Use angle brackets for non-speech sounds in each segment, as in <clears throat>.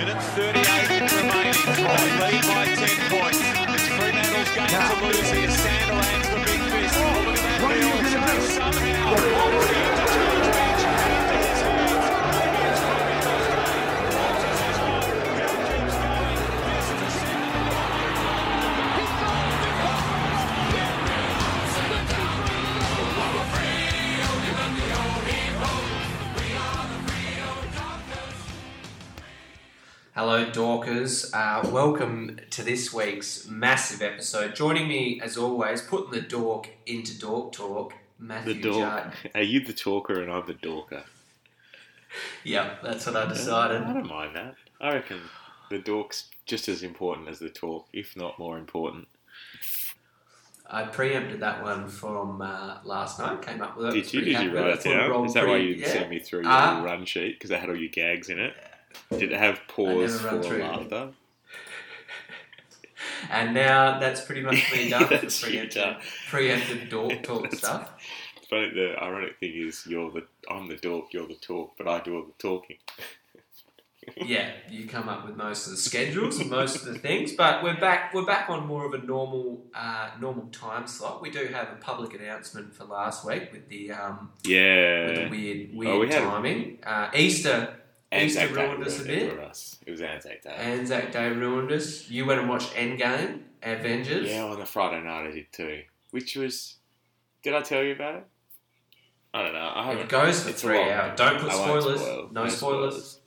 Minute 38 remaining. Lead by 10 points. It's Fremantle's game to lose here. Sandilands Hello, Dorkers. Uh, welcome to this week's massive episode. Joining me, as always, putting the dork into Dork Talk, The Matthew dork. Judd. Are you the talker and I'm the dorker? Yeah, that's what I decided. I don't mind that. I reckon the dork's just as important as the talk, if not more important. I preempted that one from uh, last night. Came up with it. Did you? Did you write it. down? Is that why you didn't yeah. send me through your Uh, run sheet? Because it had all your gags in it. Did it have pause for laughter? <laughs> And now that's pretty much me done. for That's preempted, preempted Dork <laughs> Talk stuff. Funny. The ironic thing is, you're the I'm the dork, you're the talk, but I do all the talking. <laughs> yeah, you come up with most of the schedules and most of the things, but we're back. We're back on more of a normal, uh, normal time slot. We do have a public announcement for last week with the um, with the Yeah. weird, Oh, weird we had- timing. Uh, Easter, Easter Anzac Day ruined us a bit. us. It was Anzac Day. Anzac Day ruined us. You went and watched Endgame, Avengers. Yeah, on the Friday night I did too. Which was, did I tell you about it? I don't know. I. It goes for three hours. Don't put spoilers. spoil. No spoilers.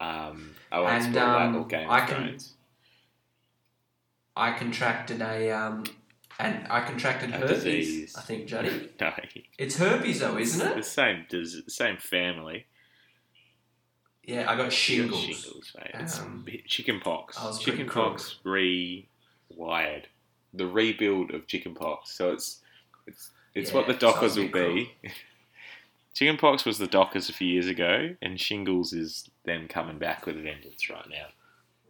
Um, I won't And, spoil um, that or Game I of can- Thrones. I contracted a um, and I contracted A herpes. disease. I think, Juddy. <laughs> No, It's herpes though, isn't it? the same, same family. Yeah, I got shingles. Shingles, mate. It's Um, chicken pox. Chicken pox rewired. The rebuild of chicken pox. So it's it's it's what the Yeah, Dockers will be. <laughs> chicken pox was the Dockers a few years ago, and shingles is them coming back with a vengeance right now.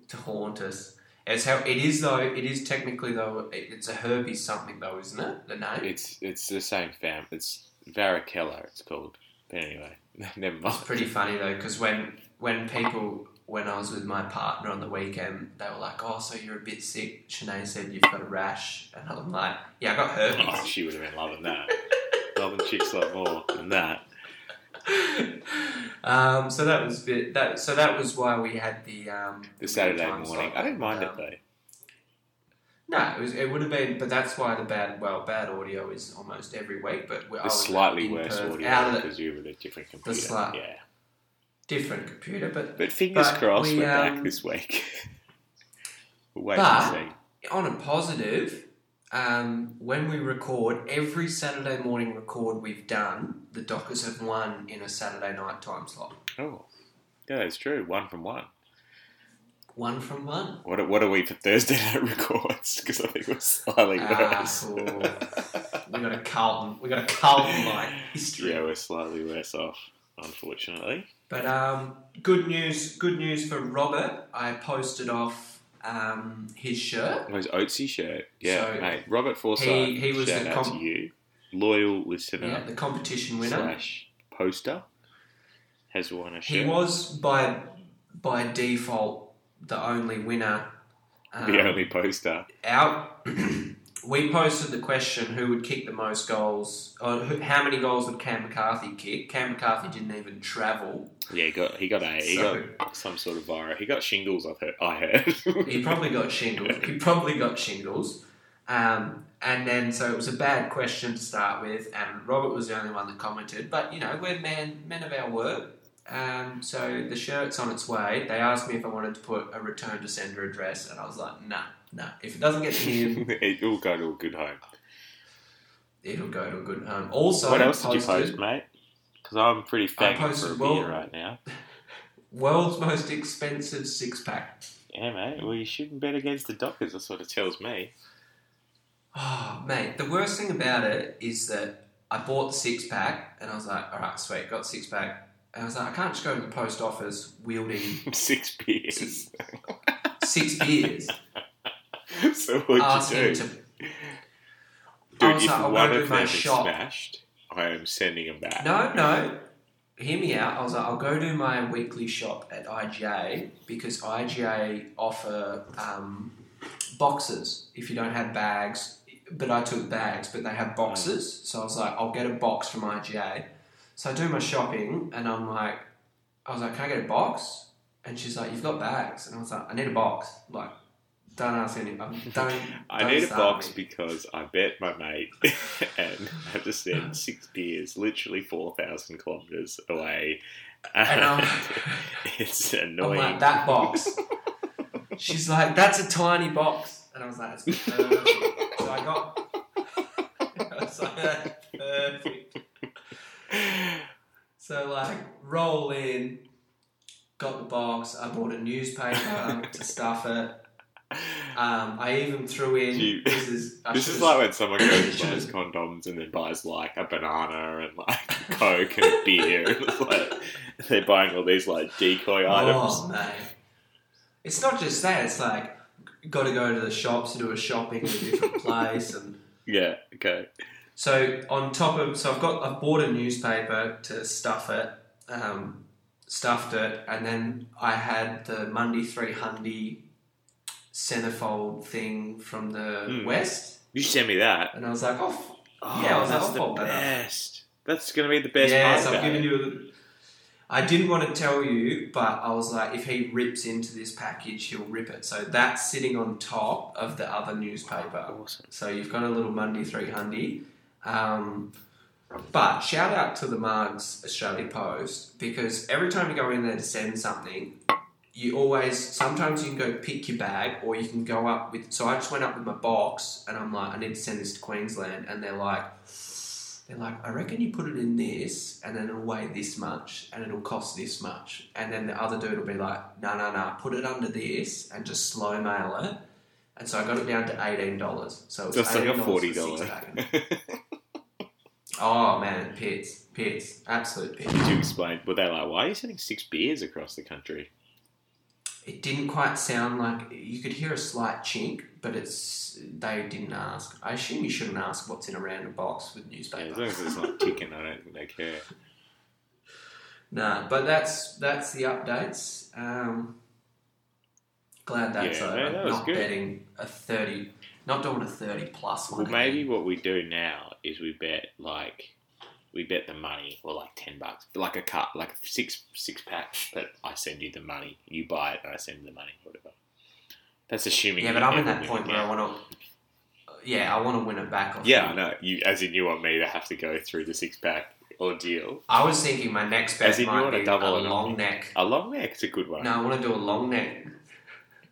to haunt us. It's how it is though. It is technically though. It's a herpes something though, isn't it? The name. It's it's the same fam. It's varicella. It's called. But anyway, <laughs> never mind. It's pretty funny though, because when when people when I was with my partner on the weekend, they were like, "Oh, so you're a bit sick." Shanae said you've got a rash, and I'm like, "Yeah, I got Oh, herpes." she would have been loving that. loving chicks a lot more than that. <laughs> um, so that was bit that. So that was why we had the um, The Saturday morning. slot. I didn't mind Um, it though. No, it, was, it would have been, but that's why the bad well bad audio is almost every week. But The slightly worse Perth, audio the because you were a different computer. slight- yeah. Different computer, but But fingers But crossed we, are um, back this week. <laughs> we'll wait But- and see. on a positive, um, when we record every Saturday morning record we've done, the Dockers have won in a Saturday night time slot. Oh, yeah, that's true. One from one. One from one. What are, what are we for Thursday <laughs> night records? Because I think we're slightly Ah, worse. cool. We got a Carlton. We got a Carlton like <laughs> history. yeah, we're slightly worse off, unfortunately. But um, good news. Good news for Robert. I posted off um, his shirt. Oh, his Oatsy shirt. Yeah, So, mate. Robert Forsyth. he- he was shout the out com- to you. Loyal listener Yeah, the competition winner. slash poster has won a shirt. He was by by default the only winner. Um, the only poster. Our, <clears throat> we posted the question: Who would kick the most goals? Or who, how many goals would Cam McCarthy kick? Cam McCarthy didn't even travel. Yeah, he got he got a he So- got some sort of virus. He got shingles. I've heard. I heard. <laughs> He probably got shingles. He probably got shingles. Um, and then, so it was a bad question to start with, and Robert was the only one that commented. But you know, we're men men of our word. Um, so the shirt's on its way. They asked me if I wanted to put a return to sender address, and I was like, nah, nah. If it doesn't get to him, <laughs> it will go to a good home. it'll go to a good home. Also, what else did you post, mate? Because I'm pretty fagging for a posted- beer right now. <laughs> World's most expensive six pack. Yeah, mate. Well, you shouldn't bet against the Dockers. That's what it tells me. <sighs> Oh, mate, the worst thing about it is that I bought the six pack and I was like, all right, sweet, got six pack. And I was like, I can't just go to the post office wielding <laughs> Six beers. six beers. <laughs> so what'd you asking do? to. Dude, if like, one of do my them is shop. smashed, I am sending them back. No, no. hear me out. I was like, I'll go do my weekly shop at IGA because IGA offer um, boxes if you don't have bags. But I took bags, but they have boxes. So I was like, I'll get a box from IGA. So I do my shopping, and I'm like, I was like, can I get a box? And she's like, you've got bags, and I was like, I need a box. Like, don't ask any. um, <laughs> Don't. I don't need a box me. because I bet my mate <laughs> and I just said <laughs> six beers, literally four thousand kilometers away. And I'm- it's annoying. like, that box. She's like, that's a tiny box. And I was like, it's perfect. so I got. I was like, that's perfect. So, like, roll in, got the box. I bought a newspaper to stuff it. Um, I even threw in. You- this is, <laughs> This is like when someone goes and buys condoms and then buys like a banana and like <laughs> Coke and a beer. And <laughs> it's like they're buying all these like decoy items. Oh, mate. It's not just that, it's like, got to go to the shops to do a shopping in a different place and. Yeah, okay. So on top of so I've got I've bought a newspaper to stuff it, um, stuffed it, and then I had the Mundy three hundred centerfold thing from the Mm. west, You send me that. and I was like, oh, f- Oh, Yeah, I was that's I'll the fold that best. That's going to be the best yes, part. I've given you. A, I didn't want to tell you, but I was like, if he rips into this package, he'll rip it. So that's sitting on top of the other newspaper. Awesome. So you've got a little Mundy 300. Um, but shout out to the Mugs Australia Post because every time you go in there to send something, you always, sometimes you can go pick your bag or you can go up with, so I just went up with my box and I'm like, I need to send this to Queensland. And they're like, they're like, I reckon you put it in this and then it'll weigh this much and it'll cost this much. And then the other dude will be like, no, no, no, put it under this and just slow mail it. And so I got it down to eighteen dollars. So it's like a $18 forty for dollar. six pack. Oh man, pits, pits, absolute pits. Did you explain? Were they like, why are you sending six beers across the country? It didn't quite sound like you could hear a slight chink, but it's they didn't ask. I assume you shouldn't ask what's in a random box with Yeah, newspaper. as long as it's not <laughs> ticking, I don't think they care. No, but that's that's the updates. Um, glad that's Yeah, over. no, that was not good. betting a thirty, not doing a thirty plus one. Well, maybe what we do now is we bet like we bet the money, or like ten bucks, like a cut, like a six six pack. But I send you the money, you buy it, and I send you the money, whatever. That's assuming. Yeah, but I'm in that point where I want to. Yeah, I want to win it back. Off Yeah, you. I know. You, as in, you want me to have to go through the six pack ordeal. I was thinking my next bet As in you might want a be double a long neck. A long neck neck's a good one. No, I want to do a long neck.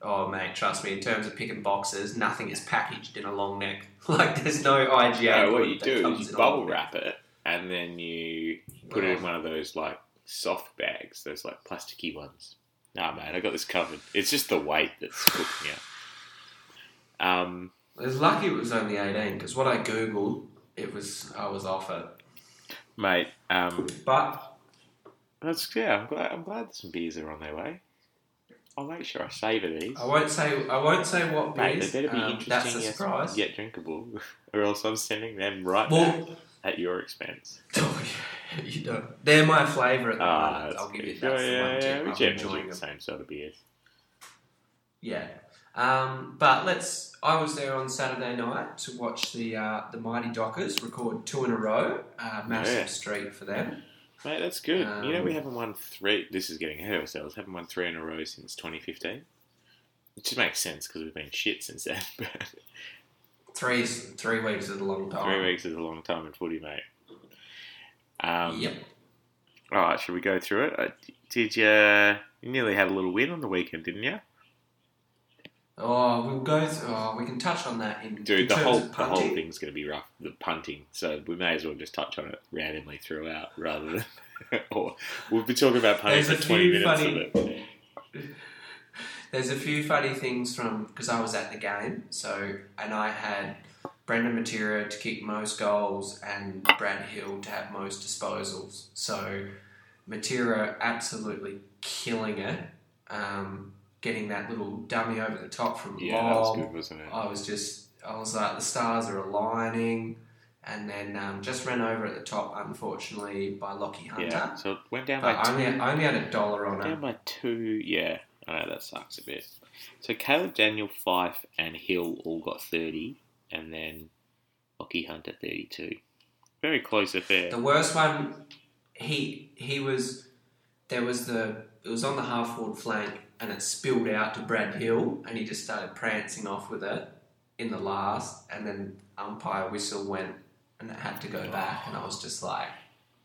Oh mate, trust me. In terms of picking boxes, nothing is packaged in a long neck. <laughs> Like there's no IGA. No, what you do is you bubble wrap it, and then you put it in one of those like soft bags, those like plasticky ones. Nah, man, I got this covered. It's just the weight that's cooking it. Um, It was lucky it was only 18 because what I googled, it was I was off it. mate, um, But that's yeah. I'm glad. I'm glad some beers are on their way. I'll make sure I savour these. I won't say I won't say what Mate, beers. they better be um, interesting that's a surprise. yet drinkable, <laughs> or else I'm sending them right back Well, at your expense. <laughs> you don't. They're my flavour at the Ah, moment. I'll give you that's yeah, the one yeah. tip. We I'm generally enjoying drink the them. same sort of beers. Yeah. Um, but let's. I was there on Saturday night to watch the uh, the Mighty Dockers record two in a row. Uh, massive Yeah. streak for them. Mate, that's good. you know, we Um, haven't won three. This is getting ahead of ourselves. Haven't won three in a row since 2015. It just makes sense because we've been shit since then. <laughs> But Three three weeks is a long time. three weeks is a long time in footy, mate. Um, Yep. All right, should we go through it? Uh, did you? You nearly had a little win on the weekend, didn't you? Oh, we'll go. Th- oh, we can touch on that in, in the terms whole the whole thing's going to be rough. The punting, so we may as well just touch on it randomly throughout, rather than. <laughs> or we'll be talking about punting There's for a 20 few minutes funny- of it. There's a few funny things from because I was at the game. So and I had Brandon Matera to kick most goals and Brad Hill to have most disposals. So Matera absolutely killing it, um, getting that little dummy over the top from Yeah, that was good, wasn't it? I was just, I was like, the stars are aligning. and then um, just ran over at the top, unfortunately, by Lockie Hunter. Yeah, so it went down But by only, two. only had a dollar on it. Down by two, yeah. I know that sucks a bit. So Caleb Daniel, Fyfe, and Hill all got 30, and then Lockie Hunter 32. Very close affair. The worst one, he he was there was the it was on the half forward flank and it spilled out to Brad Hill and he just started prancing off with it in the last and then umpire whistle went and it had to go back and I was just like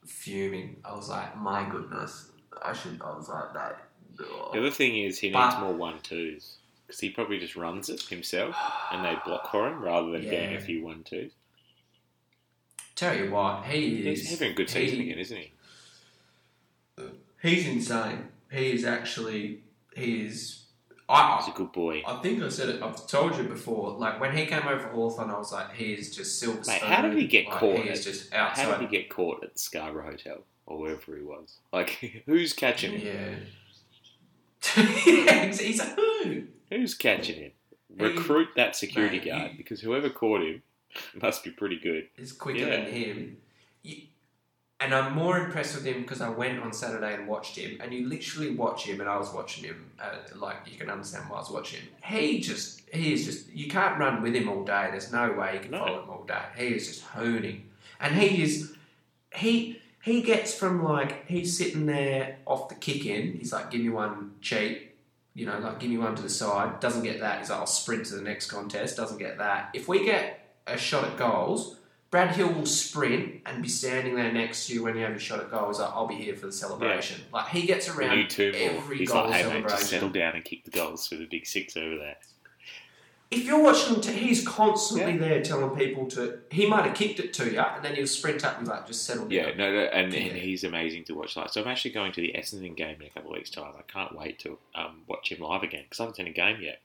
fuming. I was like, my goodness, I should. I was like that. The other thing is he needs But- more one twos because he probably just runs it himself, and they block for him rather than getting a Yeah. few one twos. Tell you what, he is. He's having a good season he- again, isn't he? He's insane. He is actually. He is. I, He's a good boy. I think I said it. I've told you before. Like when he came over Hawthorn, I was like, he is just silver Mate, how did he get like, caught He is at- just How did he get caught at the Scarborough Hotel or wherever he was? Like, <laughs> who's catching him? Yeah. <laughs> yeah, he's like, who? Who's catching him? Recruit that security Mate, guard he- because whoever caught him <laughs> must be pretty good. Is quicker Yeah. than him. You, and I'm more impressed with him because I went on Saturday and watched him, and you literally watch him, and I was watching him. Uh, like you can understand why I was watching him. He just, he is just. You can't run with him all day. There's no way you can No. follow him all day. He is just hooning, and he is, he he gets from like he's sitting there off the kick in. He's like, give me one cheat. You know, like give me one to the side. Doesn't get that. He's like, I'll sprint to the next contest. Doesn't get that. If we get a shot at goals, Brad Hill will sprint and be standing there next to you when you have a shot at goals. Like, I'll be here for the celebration. Like he gets around more. every He's goal like, hey mate, just settle down and kick the goals for the big six over there. If you're watching him, t- he's constantly Yeah. there telling people to. He might have kicked it to you, and then he'll sprint up and like, "Just settle down." Yeah, no, no and, Yeah. and he's amazing to watch live. So I'm actually going to the Essendon game in a couple of weeks' time. I can't wait to um, watch him live again because I haven't seen a game yet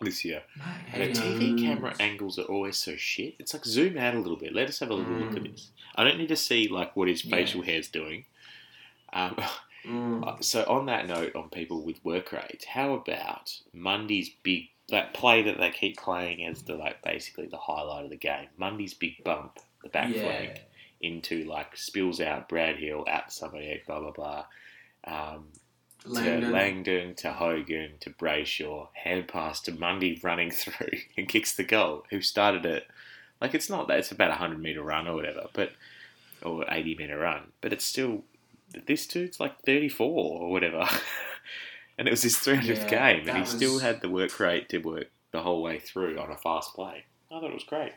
this year. And Mate, the TV camera angles are always so shit. It's like zoom out a little bit. Let us have a little look at Mm. this. I don't need to see like what his Yeah. facial hair's doing. Um, <laughs> Mm. Uh, so on that note, on people with work rates, how about Monday's big that play that they keep playing as the like basically the highlight of the game? Mundy's big bump, the back Yeah. flank into like spills out Brad Hill out to somebody, blah blah blah. Um, to Langdon. Langdon, to Hogan, to Brayshaw, hand pass to Mundy running <laughs> through and kicks the goal. Who started it? Like it's not that it's about a hundred meter run or whatever, but or eighty meter run, but it's still this dude's like thirty four or whatever, <laughs> and it was his three hundredth Yeah, game, and he was- still had the work rate to work the whole way through on a fast play. I thought it was great.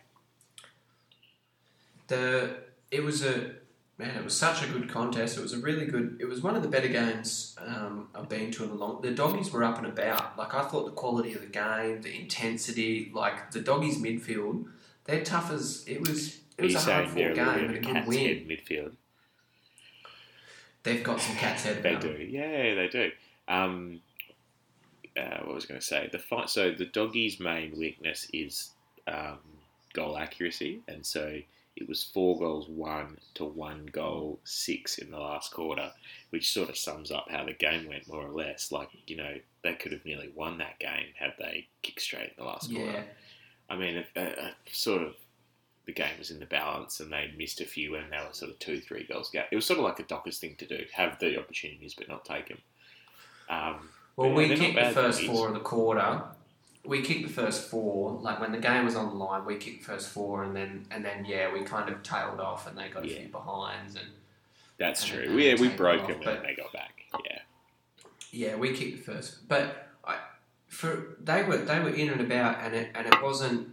the it was a man. It was such a good contest. It was a really good. It was one of the better games um, I've been to in a long. The doggies were up and about. Like I thought, the quality of the game, the intensity, like the doggies midfield, they're tough as it was. It was a hard fought game and of a good win. midfield? They've got some cat's head. They do. Yeah, they do. Um, uh, what was I going to say? The fight. So the doggies' main weakness is um, goal accuracy, and so it was four goals one to one goal six in the last quarter, which sort of sums up how the game went more or less. Like you know, they could have nearly won that game had they kicked straight in the last Yeah, quarter. I mean, uh, uh, sort of. The game was in the balance, and they missed a few, and they were sort of two, three goals. Gap. It was sort of like a Dockers thing to do: have the opportunities but not take them. Um, Well, we kicked the first four of the quarter. We kicked the first four. Like when the game was on the line, we kicked the first four, and then and then yeah, we kind of tailed off, and they got a Yeah. few behinds, and that's And true. We, yeah, we broke them off, and but- they got back. Yeah, yeah, we kicked the first. But I, for they were they were in and about, and it and it wasn't.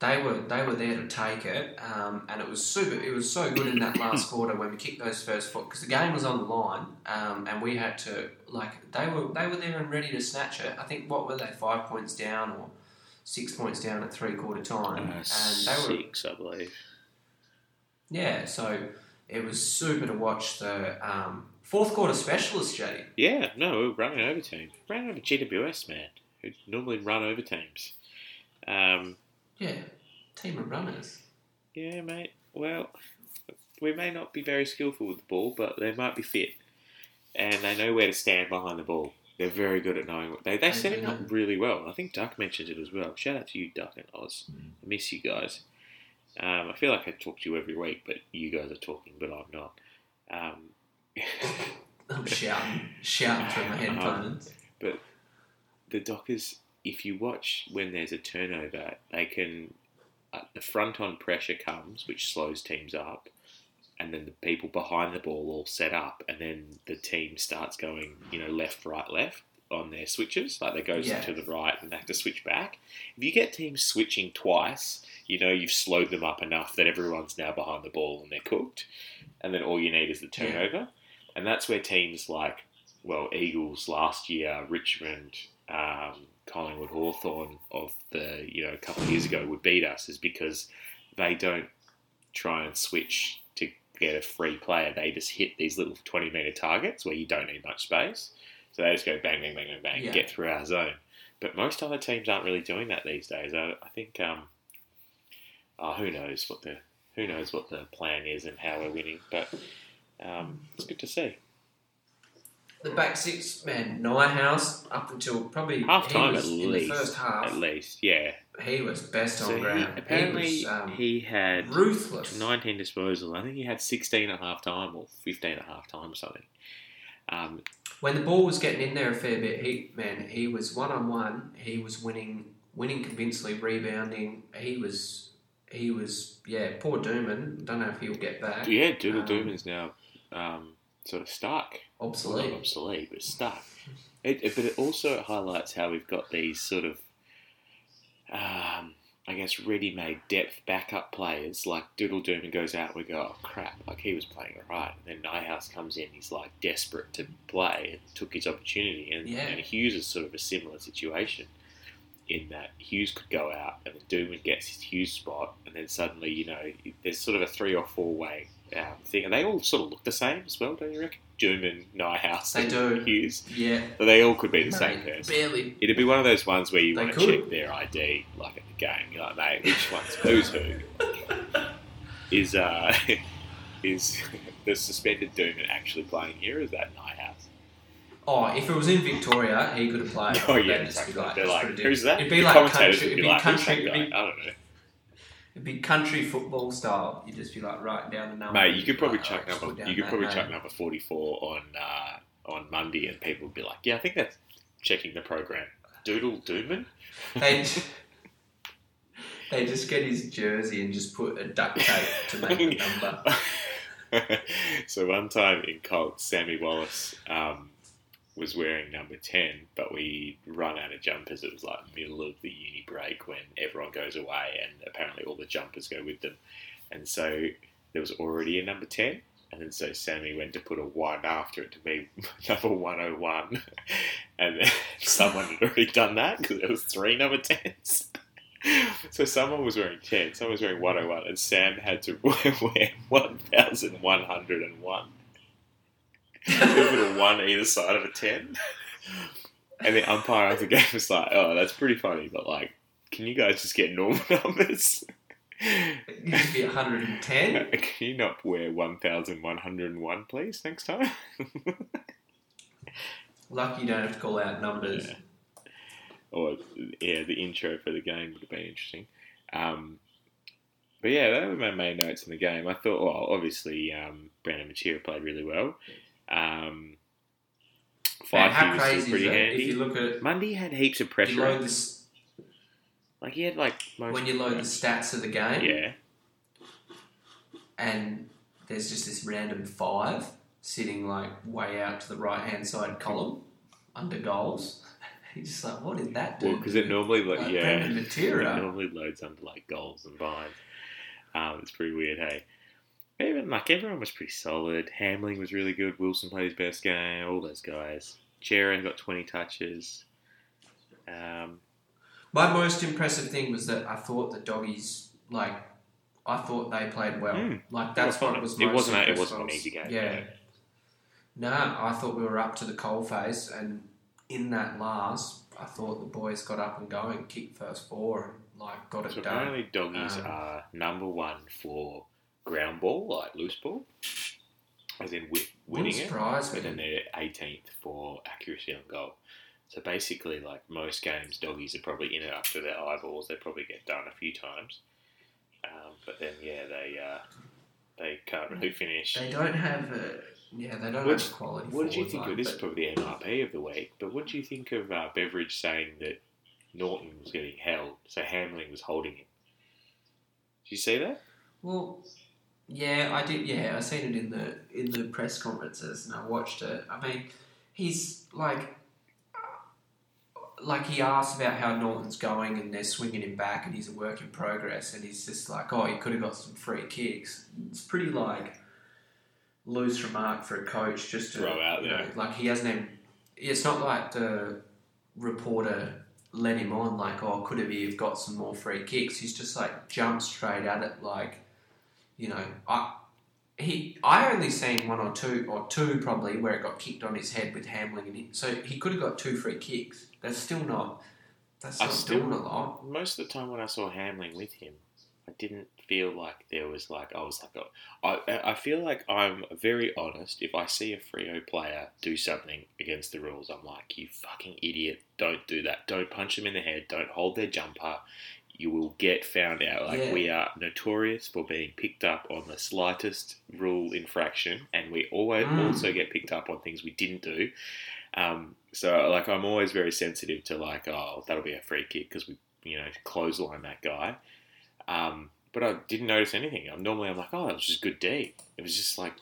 They were they were there to take it, um, and it was super. It was so good in that last <coughs> quarter when we kicked those first four because the game was on the line, um, and we had to like they were they were there and ready to snatch it. I think what were they five points down or six points down at three quarter time, uh, and they were six, I believe. yeah. So it was super to watch the um, fourth quarter specialist, Jaddy. Yeah, no, we were running over teams. Ran over GWS, man, who normally run over teams. Um, Yeah, team of runners. yeah, mate. Well, we may not be very skillful with the ball, but they might be fit, and they know where to stand behind the ball. They're very good at knowing what they they set it up really well. I think Duck mentioned it as well. Shout out to you, Duck and Oz. I miss you guys. Um, I feel like I talk to you every week, but you guys are talking, but I'm not. Um, <laughs> I'm shouting, shouting through my <laughs> headphones. But the Dockers, if you watch when there's a turnover, they can. Uh, the front on pressure comes, which slows teams up, and then the people behind the ball all set up, and then the team starts going, you know, left, right, left on their switches. Like they goes Yeah. to the right and they have to switch back. If you get teams switching twice, you know you've slowed them up enough that everyone's now behind the ball and they're cooked, and then all you need is the Yeah. turnover, and that's where teams like, well, Eagles last year, Richmond, um, Collingwood, Hawthorn of the you know a couple of years ago would beat us is because they don't try and switch get a free player. They just hit these little twenty meter targets where you don't need much space. So they just go bang, bang, bang, bang, bang, Yeah. get through our zone. But most other teams aren't really doing that these days. I, I think, um, oh, who knows what the who knows what the plan is and how we're winning. But um, it's good to see. The back six, man, House up until probably Half time at least. the first half. At least, yeah. He was best So on he, ground. apparently he was um, he had ruthless. 19 disposals. I think he had 16 at half time or 15 at half time or something. Um, When the ball was getting in there a fair bit, he man, he was one on one. He was winning, winning convincingly, rebounding. He was, he was, yeah. Poor Duman. Don't know if he'll get back. yeah, Doodle Um, Duman's now um, sort of stuck. Well, Obsolete. not obsolete, but stuck. It, it- but it also highlights how we've got these sort of, um, I guess, ready-made depth backup players. Like Doodle Duman goes out, we go, oh crap, like he was playing alright. And then Nyhouse comes in, he's like desperate to play and took his opportunity. And, Yeah. and Hughes is sort of a similar situation in that Hughes could go out and then Duman gets his Hughes spot, and then suddenly, you know, there's sort of a three or four way um, thing. And they all sort of look the same as well, don't you reckon? Duman, Nyhouse, They and do. Hughes. Yeah. So they all could be the same person. Barely. It'd be one of those ones where you want to check their ID, like at the game. You're like, mate, which one's who's who? <laughs> Is uh, <laughs> is <laughs> the suspended Duman actually playing here? Or is that Nyhouse? Oh, if it was in Victoria, he could have played. Oh yeah, They'd just be exactly. like, They're like, who's that? It'd be the like country. It'd be like, country. It'd be, I don't know. It'd be country football style. You'd just be like writing down the number. Mate, you could probably like, chuck "Alright, just number. You could probably name." chuck number forty-four on uh, on Monday, and people would be like, "Yeah, I think that's checking the program." Doodle Duman. They <laughs> they just get his jersey and just put a duct tape to make the <laughs> number. so one time in Colts, Sammy Wallace um, was wearing number ten, but we run out of jumpers. It was like middle of the uni break when everyone goes away, and apparently all the jumpers go with them. And so there was already a number ten, and then so Sammy went to put a one after it to be <laughs> number one hundred one, <laughs> and then <laughs> someone had already done that because there was three number tens. So someone was wearing 10, someone was wearing 101, and Sam had to wear 1,101. Put a 1 either side of a 10. And the umpire of the game was like, oh, that's pretty funny, but like, can you guys just get normal <laughs> numbers? It used to be 110. <laughs> Can you not wear 1,101, please, next time? <laughs> Lucky you don't have to call out numbers. Yeah. or yeah, the intro for the game would have been interesting. Um, but yeah, that were my main notes in the game. I thought, well, obviously, um, Brandon Matera played really well. Um, Man, Five how crazy is pretty it handy. if you look at Mundy had heaps of you pressure. load this, like he had like when you load the stats of the game, yeah, and there's just this random five sitting like way out to the right hand side column under goals. <laughs> You're just like, what did that do? well, because it normally like, Like yeah, it normally loads under like goals and binds. Um, it's pretty weird, hey. Even like everyone was pretty solid. Hamling was really good. Wilson played his best game. All those guys. Cerra got twenty touches. Um, My most impressive thing was that I thought the doggies like I thought they played well. Mm. Like that's was what was It wasn't a- it wasn't an easy game, Yeah. no. No, I thought we were up to the coal face, and in that last, I thought the boys got up and going, kicked first four, and like got it so done. apparently, doggies Um, are number one for ground ball, like loose ball, as in wi- winning it. surprise but then they're 18th for accuracy on goal. So basically, like most games, doggies are probably in it up to their eyeballs. They probably get done a few times. Um, but then yeah, they uh, they can't really finish. They don't have a yeah. They don't What- have quality. What did you think line, of this? Is probably the MRP of the week. But what do you think of uh, Beveridge saying that Naughton was getting held, so Hamling was holding him? Did you see that? Well, yeah, I did. Yeah, I seen it in the in the press conferences, and I watched it. I mean, he's like, like he asked about how Naughton's going, and they're swinging him back, and he's a work in progress, and he's just like, oh, he could have got some free kicks. It's pretty like loose remark for a coach just to Throw out you know, there. like he hasn't even. It's not like the reporter let him on like, oh, could have he have got some more free kicks? He's just like jumped straight at it, like, you know, I he I only seen one or two or two probably where it got kicked on his head with Hamling, and he, so he could have got two free kicks. That's still not. That's I not still- doing a lot. Most of the time when I saw Hamling with him, I didn't feel like there was like I was like oh, I I feel like I'm very honest. If I see a Freo player do something against the rules, I'm like you fucking idiot! Don't do that. Don't punch them in the head. Don't hold their jumper. You will get found out. Like Yeah. we are notorious for being picked up on the slightest rule infraction, and we always Mm. also get picked up on things we didn't do. Um, so like I'm always very sensitive to like oh that'll be a free kick because we you know clothesline that guy. Um, but I didn't notice anything. I'm normally I'm like oh that was just good D. It was just like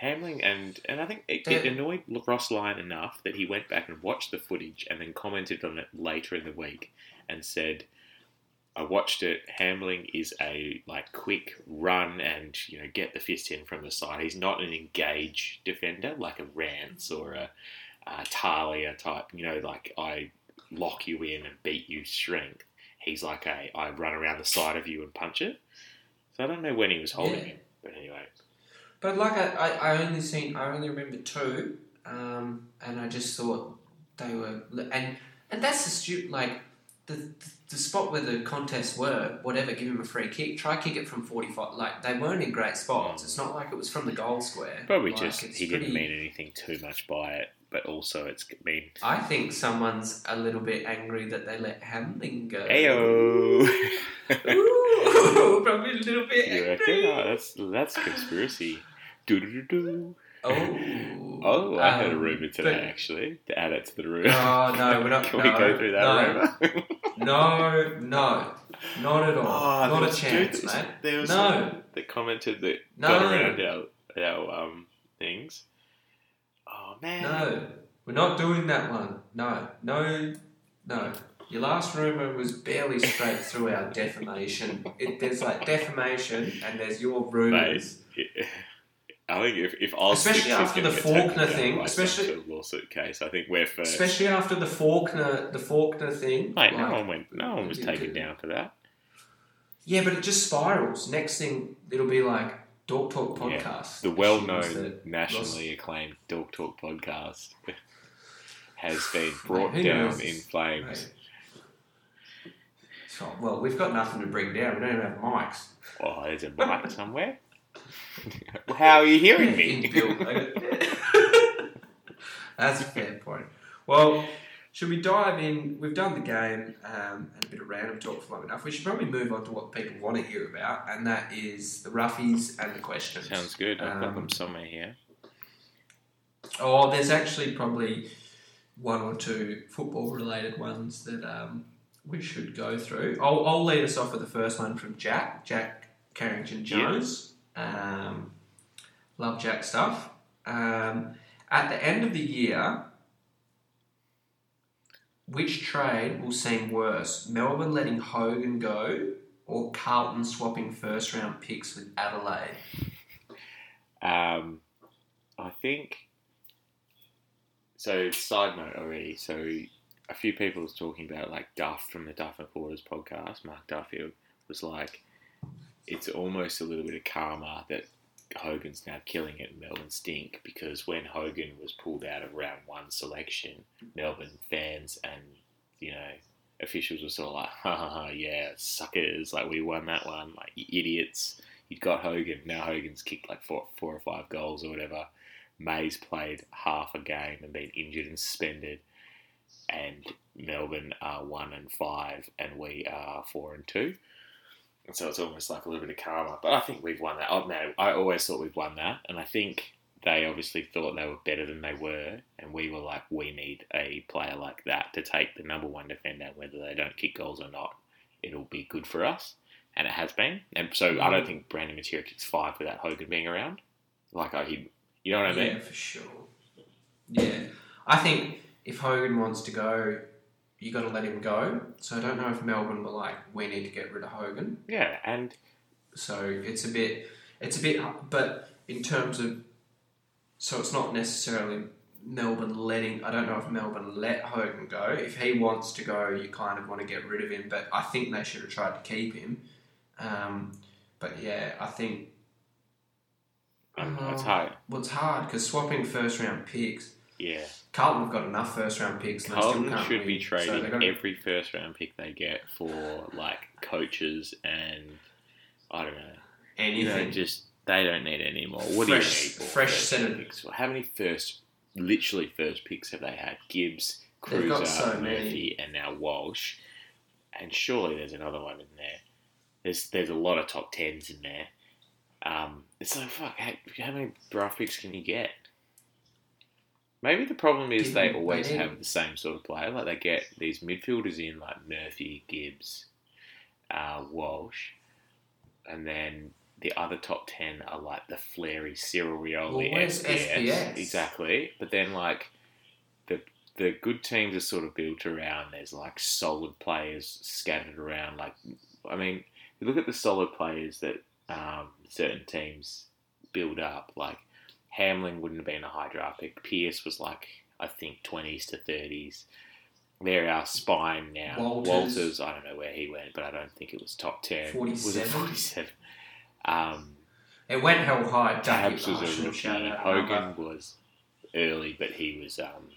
Hamling and and I think it, it annoyed Ross Lyon enough that he went back and watched the footage and then commented on it later in the week and said. I watched it. Hamling is a like quick run and you know get the fist in from the side. He's not an engage defender like a Rance or a, uh, Talia type. You know, like I lock you in and beat you strength. He's like a I run around the side of you and punch it. So I don't know when he was holding Yeah. him, but anyway, But like I, I, I only seen I only remember two, um, and I just thought they were and and that's the stu like the, the the spot where the contests were whatever give him a free kick try kick it from forty five like they weren't in great spots it's not like it was from the goal square probably Like, just he didn't mean anything too much by it. But also, it's mean I think someone's a little bit angry that they let Hamling go Ayo. Ooh, <laughs> <laughs> probably a little bit you reckon? angry. Oh, that's that's conspiracy. Do do do do. Oh, Oh, I had a Um, rumor today but- actually to add it to the rumor. Oh, no, we're not- <laughs> Can no, we go through that no. rumor? No, no, not at all. Oh, not a chance, dude- mate. There was No. that commented that No. got around our, our um, things. Oh man. No, we're not doing that one. No, no, no. Your last rumor was barely straight through our defamation. It, there's like defamation, and there's your rumors. I think if, if Oz Especially after the Faulkner thing, especially- of lawsuit case, I think we're first. Especially after the Faulkner, the Faulkner thing. Mate, no one went. No one was taken could- down for that. Yeah, but it just spirals. Next thing, it'll be like Dork Talk Yeah, podcast. The well-known, nationally acclaimed Dog Talk podcast <laughs> has been brought Mate, down knows? in flames. Mate. Well, we've got nothing to bring down. We don't even have mics. Oh, there's a mic somewhere. <laughs> <laughs> How are you hearing me? <laughs> <laughs> That's a fair point. Well, should we dive in? We've done the game um, and a bit of random talk for long enough. We should probably move on to what people want to hear about, and that is the roughies and the questions. Sounds good. I've got Um, them somewhere here. Oh, there's actually probably one or two football related ones that um, we should go through. I'll, I'll lead us off with the first one from Jack, Jack Carrington Jones. Um, love Jack stuff. Um, at the end of the year, which trade will seem worse? Melbourne letting Hogan go or Carlton swapping first round picks with Adelaide? Um, I think. So, side note already. So, a few people was talking about like Duff from the Duff and Porters podcast. Mark Duffield was like, it's almost a little bit of karma that Hogan's now killing it. Melbourne stink because when Hogan was pulled out of round one selection, Melbourne fans and you know officials were sort of like, ha ha ha, yeah, suckers, like we won that one, like you idiots. You'd got Hogan. Now Hogan's kicked like four, four or five goals or whatever. May's played half a game and been injured and suspended. And Melbourne are one and five, and we are four and two. And so it's almost like a little bit of karma. But I think we've won that. Oh, man, I always thought we'd won that. And I think they obviously thought they were better than they were. And we were like, we need a player like that to take the number one defender, whether they don't kick goals or not. It'll be good for us. And it has been. And so I don't mm. think Brandon Matera kicks five without Hogan being around. Like, I, he, you know what I mean? Yeah, for sure. Yeah, I think if Hogan wants to go, you got to let him go. So I don't know if Melbourne were like, we need to get rid of Hogan. Yeah, and So it's a bit, it's a bit, but in terms of, so it's not necessarily Melbourne letting. I don't know if Melbourne let Hogan go. If he wants to go, you kind of want to get rid of him. But I think they should have tried to keep him. Um, but yeah, I think I don't know, it's Oh. hard. well, it's hard because swapping first round picks. Yeah. Carlton have got enough first round picks. And they still Carlton should be win. So trading got- every first round pick they get for like coaches and I don't know. You know, anything. just they don't need any more. What Fresh- do you need? fresh centre- round picks? How many first, literally first picks have they had? Gibbs, Kreuzer, so many. Murphy, and now Walsh. And surely there's another one in there. There's there's a lot of top tens in there. Um, it's like fuck. How, how many draft picks can you get? Maybe the problem is they always they- have the same sort of player. Like they get these midfielders in like Murphy, Gibbs, uh, Walsh, and then the other top ten are like the Flary, Cyril Rioli, Well, SPS? exactly. But then like the the good teams are sort of built around. There's like solid players scattered around. Like I mean, you look at the solid players that um, certain teams build up. Like Hamling wouldn't have been a high draft pick. Pearce was like I think twenties to thirties. They're our spine now. Walters. Walters, I don't know where he went, but I don't think it was top ten. Was it 47? Um, It went hell high. Tabs was a rookie. Hogan was early, but he was um,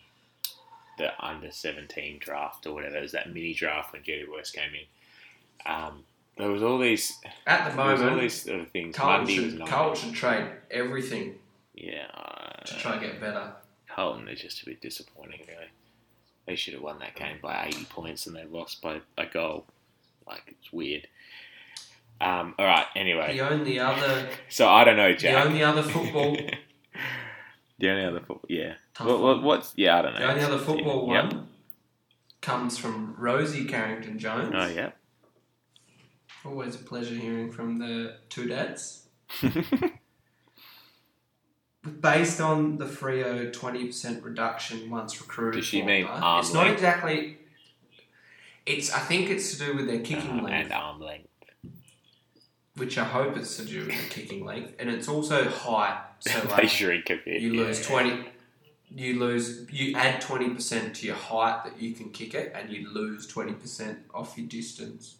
the under seventeen draft or whatever. It was that mini draft when Jerry Royce came in. Um, there was all these, At the was all these sort of things. Carlton Monday was should, not. Carlton trade everything Yeah, uh, to try and get better. Carlton is just a bit disappointing. Really, they should have won that game by eighty points and they lost by a goal. Like it's weird. Um, all right. Anyway, The only other, <laughs> so I don't know, the only other football, <laughs> the only other football, yeah. What, what, what's yeah? I don't know. the only other football Yep. one comes from Rosie Carrington Jones. Oh yeah. Always a pleasure hearing from the two dads. <laughs> Based on the Freo 20% reduction once recruited. Does she for mean arm It's not exactly. It's. I think it's to do with their kicking Uh, length, and arm length. which I hope it's to do with the kicking length, and it's also height. So <laughs> they like, shrink a bit. you yeah. lose 20. You lose. You add 20% to your height that you can kick it, and you lose 20% off your distance.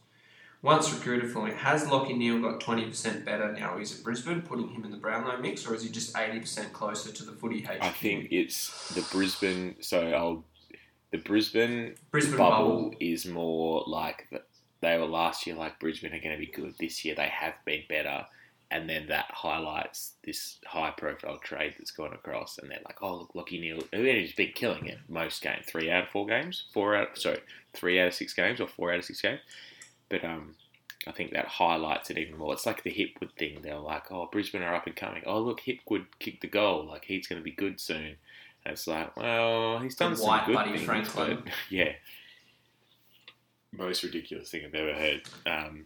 Once recruited for it, has Lockie Neale got 20% better now he's at Brisbane, putting him in the Brownlow mix, or is he just 80% closer to the footy HQ? I think it's the Brisbane. So I'll, the Brisbane Brisbane bubble, bubble. is more like the, they were last year. Like Brisbane are going to be good this year. They have been better, and then that highlights this high-profile trade that's gone across. And they're like, oh look, Lockie Neale, he's been killing it most games. Three out of four games, four out. Sorry, three out of six games, or four out of six games. But um, I think that highlights it even more. It's like the Hipwood thing. They're like, oh, Brisbane are up and coming. Oh, look, Hipwood kicked the goal. Like, he's going to be good soon. And it's like, well, he's done The some white good Buddy things, Franklin. but <laughs> yeah. Most ridiculous thing I've ever heard. Um,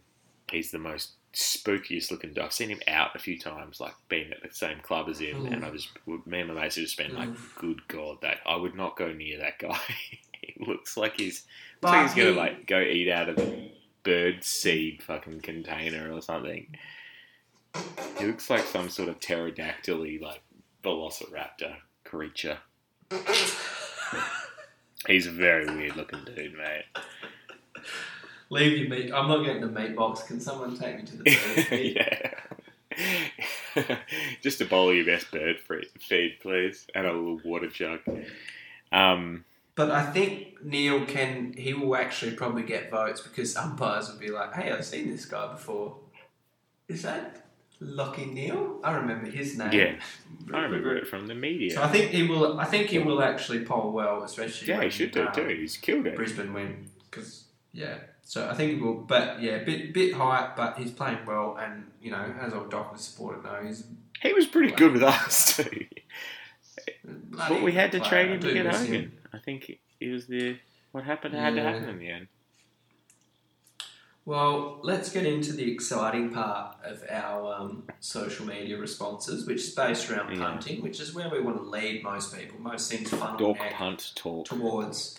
he's the most spookiest looking. I've seen him out a few times, like being at the same club as him, and I just, me and my mates have just been like, good God, that I would not go near that guy. <laughs> he looks like he's Looks like he's gonna like go eat out of a bird seed fucking container or something. He looks like some sort of pterodactyl like velociraptor creature. He's a very weird looking dude, mate. Leave your meat. I'm not getting the meat box. Can someone take me to the bird <laughs> feed? yeah. Just a bowl of your best bird feed, please, and a little water jug. Um, But I think Neale can. He will actually probably get votes because umpires will be like, "Hey, I've seen this guy before. Is that Lockie Neale? I remember his name. Yeah. <laughs> I remember it from the media. So I think he will. I think he will actually poll well, especially. yeah, when, he should do um, too. He's killed it. Brisbane win because Yeah, so I think he will. But yeah, bit bit hype, but he's playing well, and you know, as a Dockers supporter know, he's He was pretty good with us too. <laughs> But we had to trade him to get Hogan. I think it was the what happened had to happen in the end. Well, let's get into the exciting part of our um, social media responses, which is based around Yeah. punting, which is where we want to lead most people. Most things funnel Dog neck punt talk. towards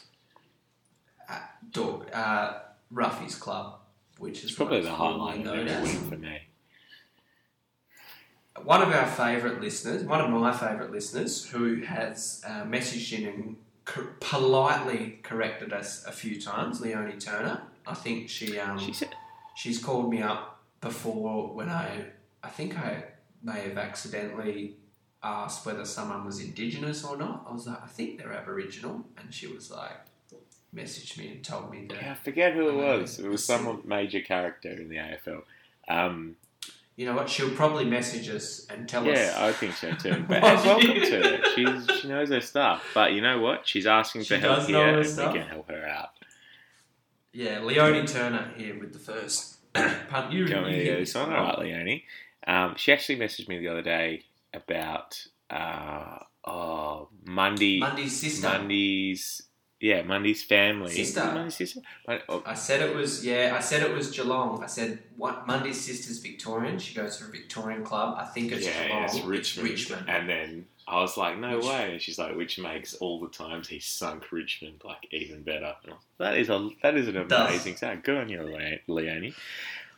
uh, dog uh, Ruffy's Club, which is probably the highlight of every week for me. One of our favourite listeners, one of my favourite listeners, who has uh, messaged in and co- politely corrected us a few times, Leonie Turner. I think she um, She said, she's called me up before when I I think I may have accidentally asked whether someone was indigenous or not. I was like, I think they're Aboriginal, and she was like, messaged me and told me that. yeah, I forget who it was. It was some major character in the AFL. Um, You know what? She'll probably message us and tell us. yeah, I think so too. <laughs> But welcome to her. <laughs> She's, she knows her stuff. But you know what? She's asking She for help does here, and stuff. we can help her out. Yeah, Leonie Turner here with the first punt. You, Go you me hit this one, all right, Leonie. Um, she actually messaged me the other day about uh, oh Monday, Mundy's sister. Mondays, yeah, Monday's family. Sister. Monday's sister. Mon- oh, I said it was yeah. I said it was Geelong. I said what Mundy's sister's Victorian. She goes to a Victorian club. I think it's yeah, Geelong. it's Richmond. Richmond. And then I was like, no way. And she's like, which makes all the times he sunk Richmond like even better. Was, that is a that is an amazing sound. Good on you, Le- Leonie.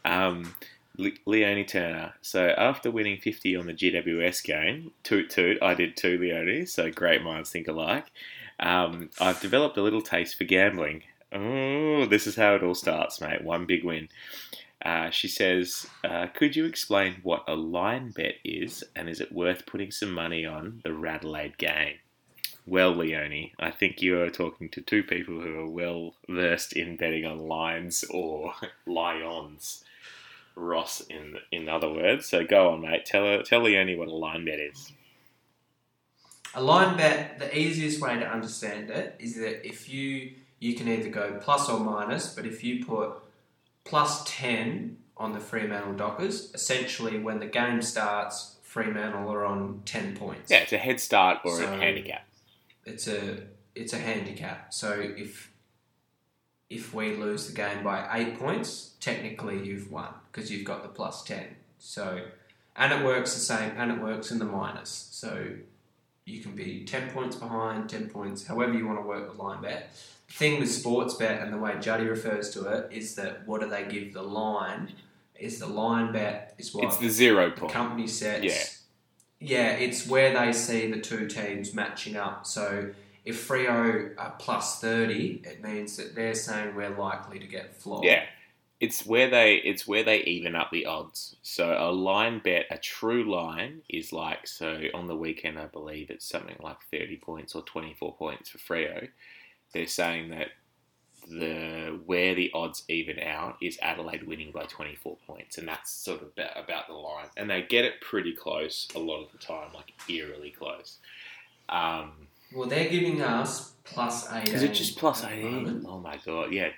Um, Le- Leonie Turner. So after winning 50 on the GWS game, toot toot, I did too, Leonie. So great minds think alike. Um, I've developed a little taste for gambling. Oh, this is how it all starts, mate. One big win. Uh, she says, uh, Could you explain what a line bet is and is it worth putting some money on the Radelaide game? Well, Leonie, I think you are talking to two people who are well versed in betting on lines or <laughs> lions. Ross, in in other words. So go on, mate. Tell tell Leonie what a line bet is. A line bet, the easiest way to understand it is that if you you can either go plus or minus, but if you put plus ten on the Fremantle Dockers, essentially when the game starts, Fremantle are on ten points. Yeah, it's a head start or So- a handicap. It's a it's a handicap. So if if we lose the game by eight points, technically you've won because you've got the plus ten. So and it works the same, and it works in the minus. So you can be ten points behind, ten points, however you want to work the line bet. The thing with sports bet and the way Juddy refers to it is that what do they give the line? Is the line bet is what It's the zero the point. company sets. Yeah. Yeah, it's where they see the two teams matching up. So if Freo are plus 30, it means that they're saying we're likely to get flogged. Yeah, it's where they it's where they even up the odds. So a line bet, a true line, is like so on the weekend. I believe it's something like thirty points or twenty four points for Freo. They're saying that the where the odds even out is Adelaide winning by twenty four points, and that's sort of about, about the line. And they get it pretty close a lot of the time, like eerily close. Um, Well, they're giving us plus 18. is it just plus eighteen? Oh my god, yeah.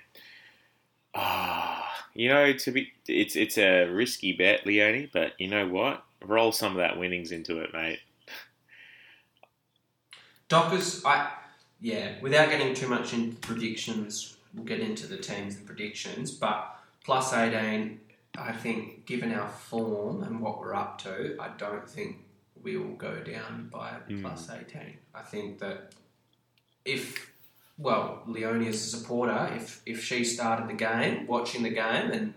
Ah, you know, to be it's it's a risky bet, Leone, but you know what? Roll some of that winnings into it, mate. Dockers, I yeah, without getting too much into predictions, we'll get into the teams and predictions, but plus 18, I think, given our form and what we're up to, I don't think we will go down by Mm. plus 18. I think that if, well, Leonie is a supporter, if, if she started the game, watching the game, and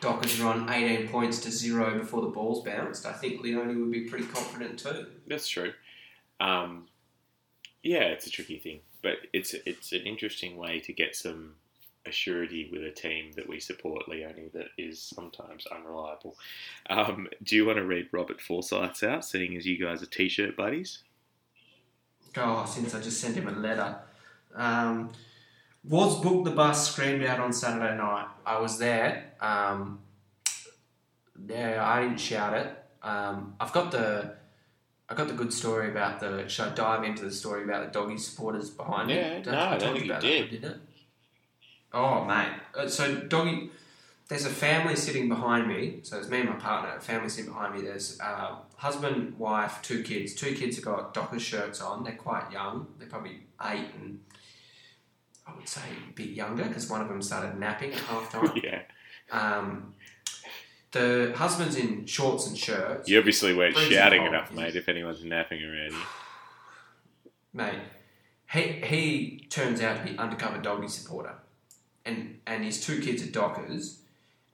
Dockers are on 18 points to zero before the ball's bounced, I think Leonie would be pretty confident too. That's true. Um, yeah, it's a tricky thing, but it's it's an interesting way to get some assurity with a team that we support, Leone, that is sometimes unreliable. Um, do you want to read Robert Forsyth's out, seeing as you guys are t-shirt buddies? Oh, since I just sent him a letter. Um, was booked the bus screamed out on Saturday night. I was there. Um, yeah, I didn't shout it. Um, I've got the, I got the good story about the. Should I dive into the story about the doggy supporters behind Yeah, it? no, I don't think you did. That, didn't it? Oh, mate. Uh, So, doggy, there's a family sitting behind me. So, it's me and my partner. A family sitting behind me. There's uh, husband, wife, two kids. Two kids have got Dockers shirts on. They're quite young. They're probably eight and I would say a bit younger because one of them started napping at half time. <laughs> yeah. um, the husband's in shorts and shirts. You obviously weren't Freezing shouting cold, enough, mate. If anyone's napping around you, mate. He he turns out to be undercover doggy supporter, and and his two kids are Dockers,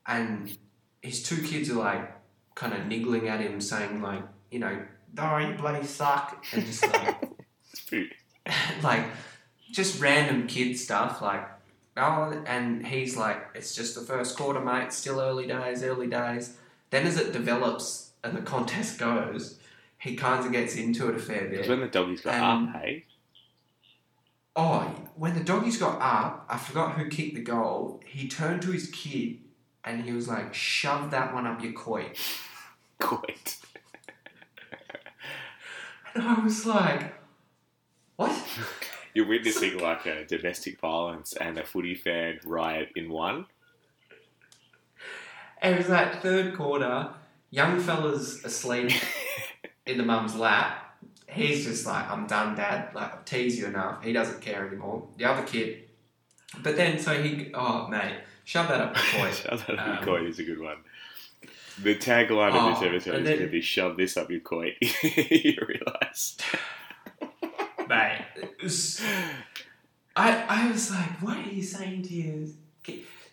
and his two kids are like kind of niggling at him, saying like, you know, oh you bloody suck, and just like <laughs> <laughs> like just random kid stuff like. Oh, and he's like, it's just the first quarter, mate. Still early days, early days. Then as it develops and the contest <laughs> goes, he kind of gets into it a fair bit. Because when the doggies got Um, up, hey, Oh, when the doggies got up, I forgot who kicked the goal. He turned to his kid and he was like, "Shove that one up your coit." <laughs> quit. <laughs> And I was like, "What?" You're witnessing like a domestic violence and a footy fan riot in one. It was like third quarter. Young fella's asleep <laughs> in the mum's lap. He's just like, "I'm done, Dad. Like I've teased you enough." He doesn't care anymore. The other kid, but then so he, oh mate, shove that up your <laughs> coit. Shove that up Um, your coit is a good one. The tagline of Oh, this episode and is going to be "Shove this up your coit." <laughs> you realise? Mate. Was, I I was like, what are you saying to you?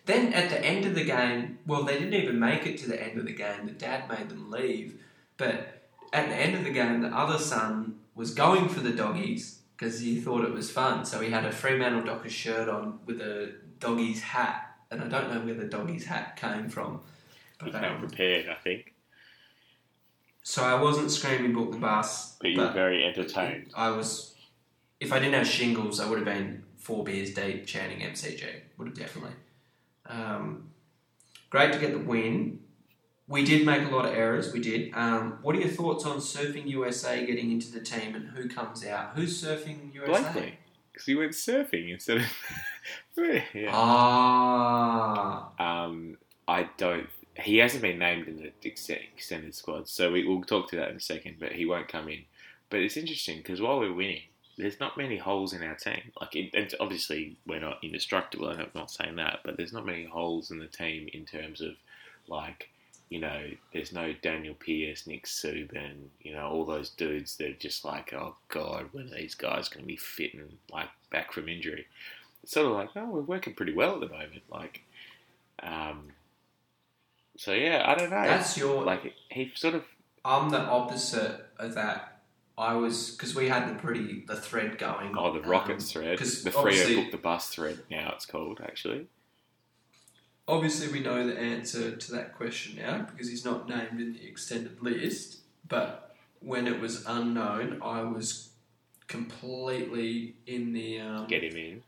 Then at the end of the game, well, they didn't even make it to the end of the game. The dad made them leave, but at the end of the game, the other son was going for the doggies because he thought it was fun. So he had a Fremantle Dockers shirt on with a doggies hat, and I don't know where the doggies hat came from. You But, came um, prepared, I think, so I wasn't screaming book the bus, but you were very entertained. I was, if I didn't have shingles, I would have been four beers deep chanting MCG. Would have definitely. Um, great to get the win. We did make a lot of errors. We did. Um, what are your thoughts on Surfing USA getting into the team and who comes out? Who's Surfing USA? Blakely, because he went surfing instead of. <laughs> yeah. Ah, Um, I don't. He hasn't been named in the extended squad, so we, we'll talk to that in a second. But he won't come in. But it's interesting because while we're winning, there's not many holes in our team. Like, it, obviously we're not indestructible. and I'm not saying that, but there's not many holes in the team in terms of like, you know, there's no Danyle Pearce, Nick Suban, you know, all those dudes that are just like, oh god, when are these guys going to be fit and like back from injury? It's sort of like, oh, we're working pretty well at the moment. Like, um, so yeah, I don't know. that's your. like he sort of I'm the opposite of that. I was because we had the pretty the thread going. oh the um, rockets thread, 'cause the Freo obviously- book the bus thread. Now it's called actually. Obviously, we know the answer to that question now because he's not named in the extended list. But when it was unknown, I was completely in the um, Get him in.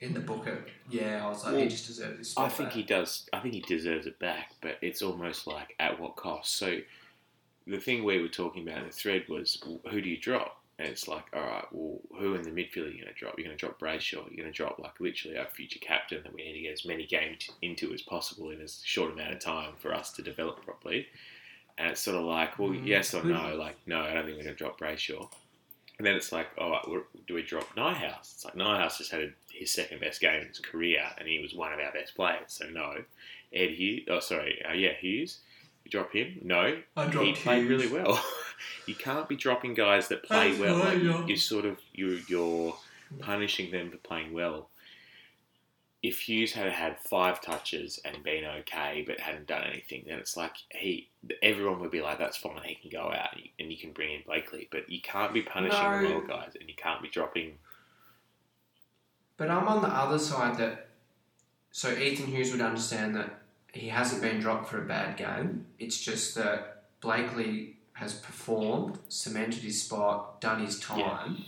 in the bucket. Yeah, I was like, Well, he just deserves this. I think back. he does. I think he deserves it back, but it's almost like at what cost? So the thing we were talking about in the thread was who do you drop? And it's like, all right, well, who in the midfield are you going to drop? You're going to drop Brayshaw. You're going to drop like literally our future captain that we need to get as many games into as possible in as short amount of time for us to develop properly. And it's sort of like, well, Mm, yes or no. Like, no, I don't think we're going to drop Brayshaw. And then it's like, all right, well, do we drop Nyhouse? It's like Nyhouse just had his second best game in his career, and he was one of our best players. So no, Ed Hughes. Oh, sorry, uh, yeah, Hughes. You drop him? No, I he played Hughes. really well. <laughs> you can't be dropping guys that play That's well. right, Like, yeah. you sort of you you're punishing them for playing well. If Hughes had had five touches and been okay, but hadn't done anything, then it's like he everyone would be like, "That's fine, he can go out and you can bring in Blakely." But you can't be punishing No. the well guys, and you can't be dropping. But I'm on the other side that. So Ethan Hughes would understand that he hasn't been dropped for a bad game. It's just that Blakely has performed, cemented his spot, done his time.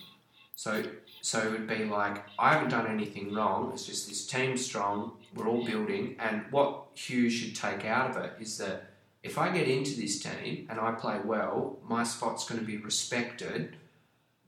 So so it would be like I haven't done anything wrong. It's just this team's strong. We're all building, and what Hughes should take out of it is that if I get into this team and I play well, my spot's going to be respected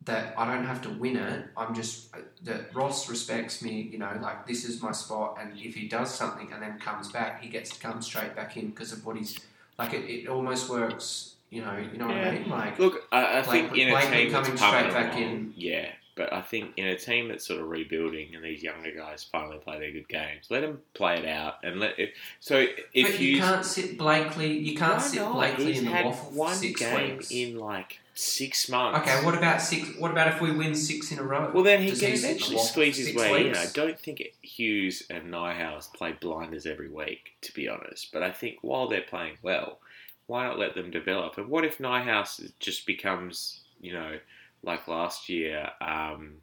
that I don't have to win it. I'm just that Ross respects me. You know, like this is my spot, and if he does something and then comes back, he gets to come straight back in because of what he's like. It, it almost works. You know, you know what I mean? Like Look, I, I Like, think in a Blakely team that's coming straight back along, in. yeah. But I think in a team that's sort of rebuilding and these younger guys finally play their good games, let them play it out and let it. So if but you you can't sit Blakely. You can't sit not? Blakely in the had waffle for one six game weeks. in like six months. Okay, what about six? What about if we win six in a row? Well, then he Does can sit in the eventually squeeze his way in. I don't think Hughes and Nyhouse play blinders every week, to be honest. But I think while they're playing well, why not let them develop? And what if Nyhouse just becomes, you know, like last year? Um,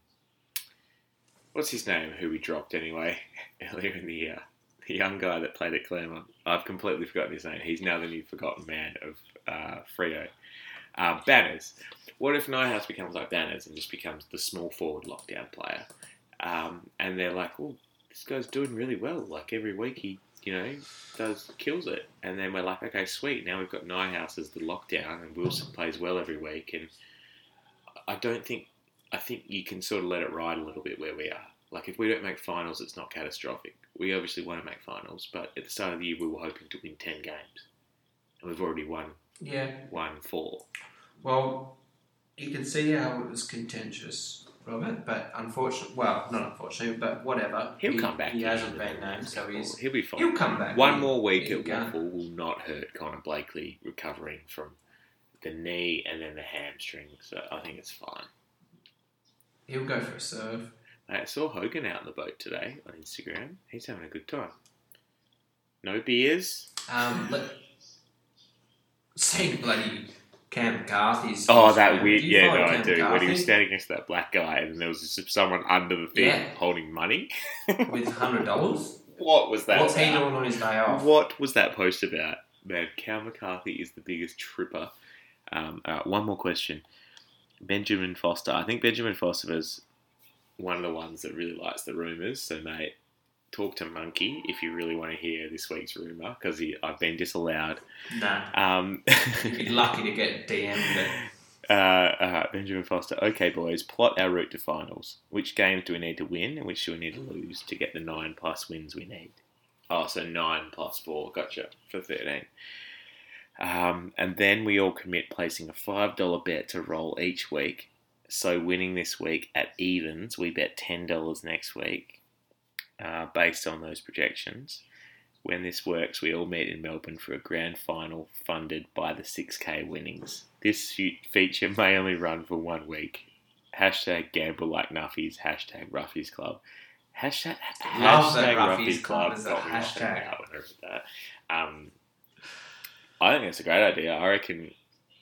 what's his name? Who we dropped anyway <laughs> earlier in the year? The young guy that played at Claremont. I've completely forgotten his name. He's now the new forgotten man of uh, Freo. Uh, Banners. What if Nyhouse becomes like Banners and just becomes the small forward lockdown player? Um, and they're like, "Oh, this guy's doing really well. Like every week he, you know, does kills it." And then we're like, "Okay, sweet. Now we've got Nyhouse as the lockdown, and Wilson plays well every week." And I don't think, I think you can sort of let it ride a little bit where we are. Like if we don't make finals, it's not catastrophic. We obviously want to make finals, but at the start of the year we were hoping to win ten games, and we've already won Yeah. One four. Well, you can see how it was contentious, Robert. But unfortunately, well, not unfortunately, but whatever. He'll he, come back. He hasn't been named, so he's He'll be fine. he'll come back. One more week at. Waffle will not hurt Connor Blakely recovering from the knee and then the hamstring. So I think it's fine. He'll go for a serve. I saw Hogan out in the boat today on Instagram. He's having a good time. No beers. Um, let, bloody Cam McCarthy's. Oh, that weird. Yeah, no, I Cam do. When he was standing next to that black guy and there was just someone under the thing Yeah. holding money. <laughs> with hundred dollars. what was that? What's he doing on his day off? What was that post about? Man, Cam McCarthy is the biggest tripper. Um, all right, one more question. Benjamin Foster. I think Benjamin Foster is one of the ones that really likes the rumours. So, mate, talk to Monkey if you really want to hear this week's rumour because I've been disallowed. Nah, Um, you'd be lucky to get DM'd <laughs> uh, uh, Benjamin Foster. Okay, boys, plot our route to finals. Which games do we need to win and which do we need to lose to get the nine plus wins we need? Oh, so nine plus four. Gotcha. For 13. Um, and then we all commit placing a $5 bet to roll each week. So winning this week at evens, we bet $10 next week uh, based on those projections. When this works, we all meet in Melbourne for a grand final funded by the 6K winnings. This feature may only run for one week. Hashtag gamble like nuffies, hashtag roughies club. Hashtag, hashtag Roughies Club as a got me hashtag. when I read that. Um, I think it's a great idea. I reckon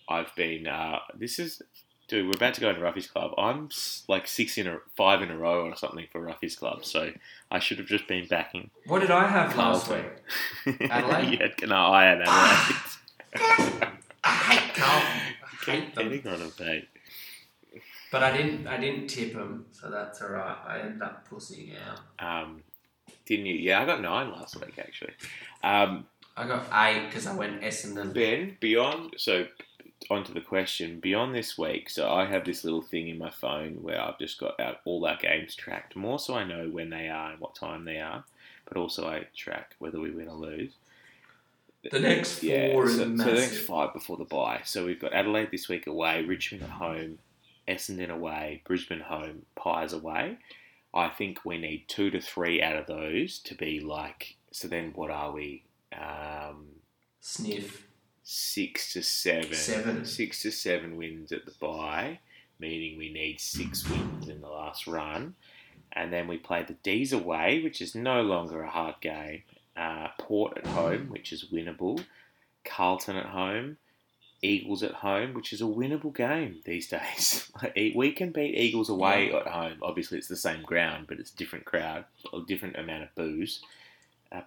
I've been. Uh, this is, dude. We're about to go into Roughies Club. I'm like six in a five in a row or something for Roughies Club. So I should have just been backing. What did I have last week? <laughs> Adelaide? had, no, I had Adelaide. I hate Carlton. I hate <laughs> them. Getting on a mate. But I didn't. I didn't tip them, so that's all right. I ended up pussing out. Um, didn't you? Yeah, I got nine last week actually. Um, I got eight because I went Essendon. Ben, beyond so onto the question beyond this week. So I have this little thing in my phone where I've just got out all our games tracked. More so I know when they are and what time they are, but also I track whether we win or lose. The next four Yeah, so, so the next five before the bye. So we've got Adelaide this week away, Richmond at home, Essendon away, Brisbane home, Pies away. I think we need two to three out of those to be like. So then, what are we? Um, Sniff. Six to seven. Seven. Six to seven wins at the bye, meaning we need six wins in the last run. And then we play the D's away, which is no longer a hard game. Uh, Port at home, which is winnable. Carlton at home. Eagles at home, which is a winnable game these days. <laughs> we can beat Eagles away at home. Obviously, it's the same ground, but it's a different crowd, a different amount of booze. Uh,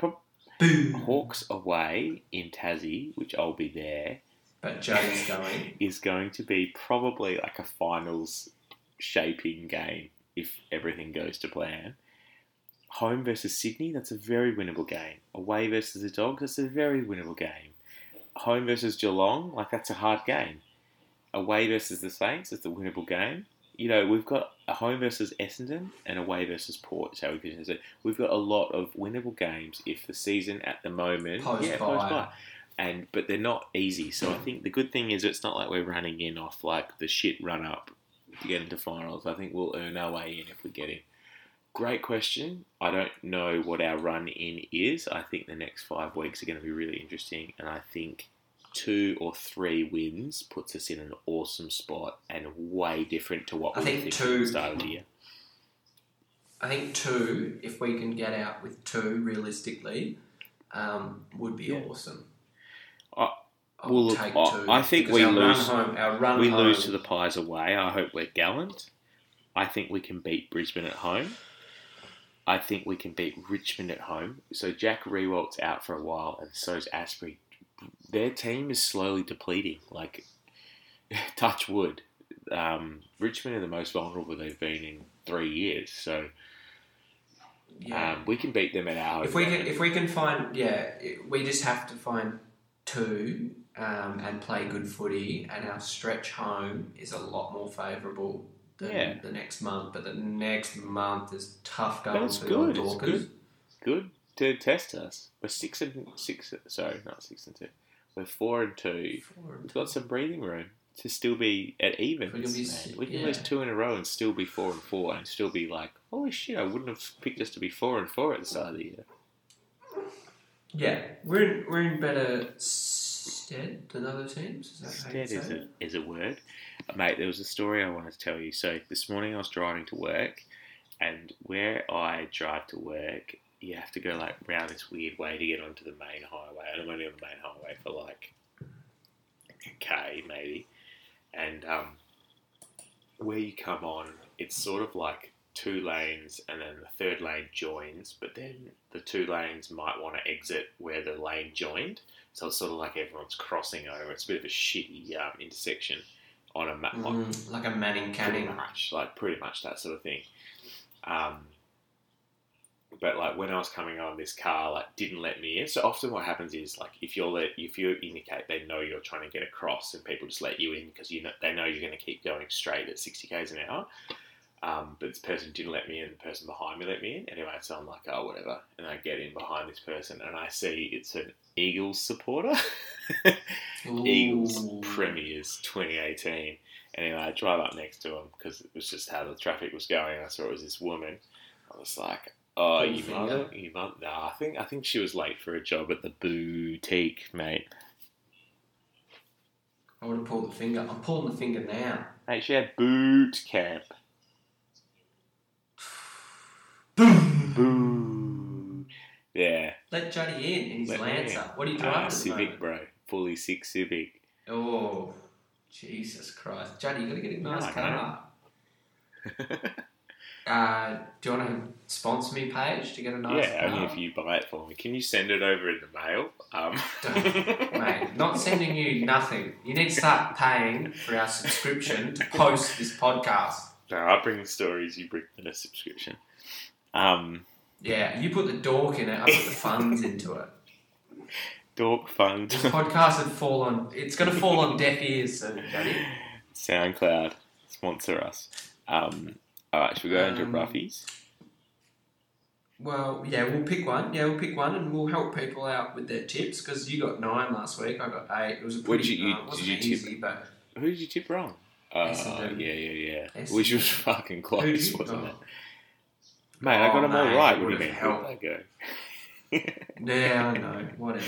Boom. Hawks away in Tassie, which I'll be there, But Joe's going. <laughs> is going to be probably like a finals shaping game if everything goes to plan. Home versus Sydney, that's a very winnable game. Away versus the Dogs, that's a very winnable game. Home versus Geelong, like that's a hard game. Away versus the Saints, it's a winnable game. You know, we've got a home versus Essendon and away versus Port. So we can say we've got a lot of winnable games if the season at the moment, Post yeah, post bye. And but they're not easy. So I think the good thing is it's not like we're running in off like the shit run up to get into finals. I think we'll earn our way in if we get in. Great question. I don't know what our run in is. I think the next five weeks are going to be really interesting, and I think two or three wins puts us in an awesome spot and way different to what I we think two- at the start of the year. I think two, if we can get out with two realistically, um, would be Yeah. awesome. I- well, look, take I- two. I think we lose- Run home, our run we home, lose to the Pies away. I hope we're gallant. I think we can beat Brisbane at home. I think we can beat Richmond at home. So Jack Riewoldt's out for a while, and so's Asprey. Their team is slowly depleting. Like, <laughs> touch wood. Um, Richmond are the most vulnerable they've been in three years. So Yeah. um, we can beat them at our if we can, if we can find, yeah, we just have to find two um, and play good footy, and our stretch home is a lot more favourable than Yeah. the next month. But the next month is tough going That's for good, it's good. good to test us. We're six and six. Sorry, not six and two. We're four and two. We've got some breathing room to still be at evens. We can be we can yeah. lose two in a row and still be four and four, and still be like, holy shit! I wouldn't have picked us to be four and four at the start of the year. Yeah, we're in, we're in better stead than other teams. Is that Stead is it? a is a word, Uh, mate. There was a story I wanted to tell you. So this morning I was driving to work, and where I drive to work, you have to go like round this weird way to get onto the main highway. And I'm only on the main highway for like a k maybe, and um, where you come on, it's sort of like two lanes, and then the third lane joins, but then the two lanes might want to exit where the lane joined. So it's sort of like everyone's crossing over. It's a bit of a shitty um, intersection on a map. Mm, like a Manning pretty Canning. much, like pretty much that sort of thing. Um, but like when I was coming on, this car like didn't let me in. So often what happens is like if you're let, if you indicate they know you're trying to get across, and people just let you in because you know they know you're going to keep going straight at 60 k's an hour. Um, but this person didn't let me in. The person behind me let me in. Anyway, so I'm like, oh whatever, and I get in behind this person, and I see it's an Eagles supporter. <laughs> Eagles Premiers 2018. Anyway, I drive up next to him because it was just how the traffic was going. I saw it was this woman. I was like, "Oh, Pull you finger? mother, you mother." No, I think I think she was late for a job at the boutique, mate. I would have pulled the finger. I'm pulling the finger now. Mate, she had boot camp. <sighs> Boo. Yeah, Let Juddy in in his Let Lancer. in. What are you uh, driving? the Civic, bro, fully six Civic. Oh, Jesus Christ, Juddy, you got to get a nice No, car. <laughs> Uh, do you want to sponsor me, Paige, to get a nice yeah, only if you buy it for me. Can you send it over in the mail? Um, Mate, not sending you nothing. You need to start paying for our subscription to post this podcast. No, I bring the stories. You bring the subscription. Um, Yeah, you put the dork in it. I put the funds into it. Dork Fund, This podcast would fall on. It's going to fall on deaf ears Juddy. <laughs> SoundCloud, sponsor us. Um, all right, should we go into Um, roughies? Well, yeah, we'll pick one. Yeah, we'll pick one, and we'll help people out with their tips because you got nine last week. I got eight. It was a pretty. you- uh, did you tip- easy, but Who did you tip wrong? Uh, yeah, yeah, yeah. Essendon. Which was fucking close, did wasn't oh. it? Mate, I got Oh, them all right. mate, What do you mean? helped. How'd they go? Yeah, I <laughs> know. Whatever.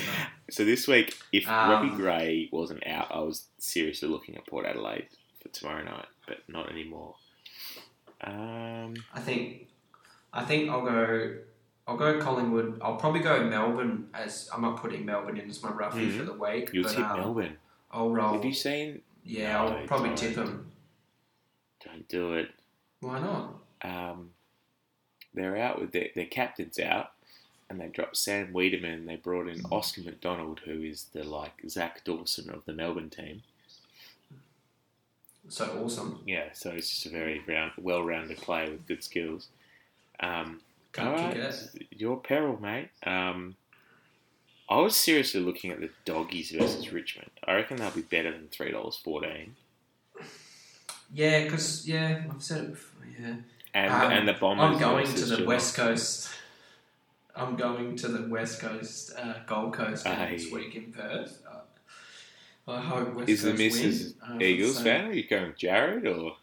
So this week, if Um, Robbie Gray wasn't out, I was seriously looking at Port Adelaide for tomorrow night, but not anymore. Um, I think, I think I'll go. I'll go Collingwood. I'll probably go Melbourne as I'm not putting Melbourne in as my roughie Mhm. for the week. you'll but, tip um, Melbourne. I'll roll. Have you seen? yeah, No, I'll probably tip them. Don't do it. Why not? um, they're out with their, their captain's out, and they dropped Sam Weideman. They brought in Oscar McDonald, who is the like Zac Dawson of the Melbourne team. So awesome. Yeah, so it's just a very round, well-rounded player with good skills. Um, Can't all kick your peril, mate. Um, I was seriously looking at the doggies versus Richmond. I reckon they'll be better than three dollars fourteen. Yeah, because yeah, I've said it before. Yeah, And Um, and the Bombers. I'm going to the Geelong. West Coast. I'm going to the West Coast, uh, Gold Coast Aye. this week in Perth. I hope West Is the Coast missus win. Eagles so- fan? Are you going with Jared or?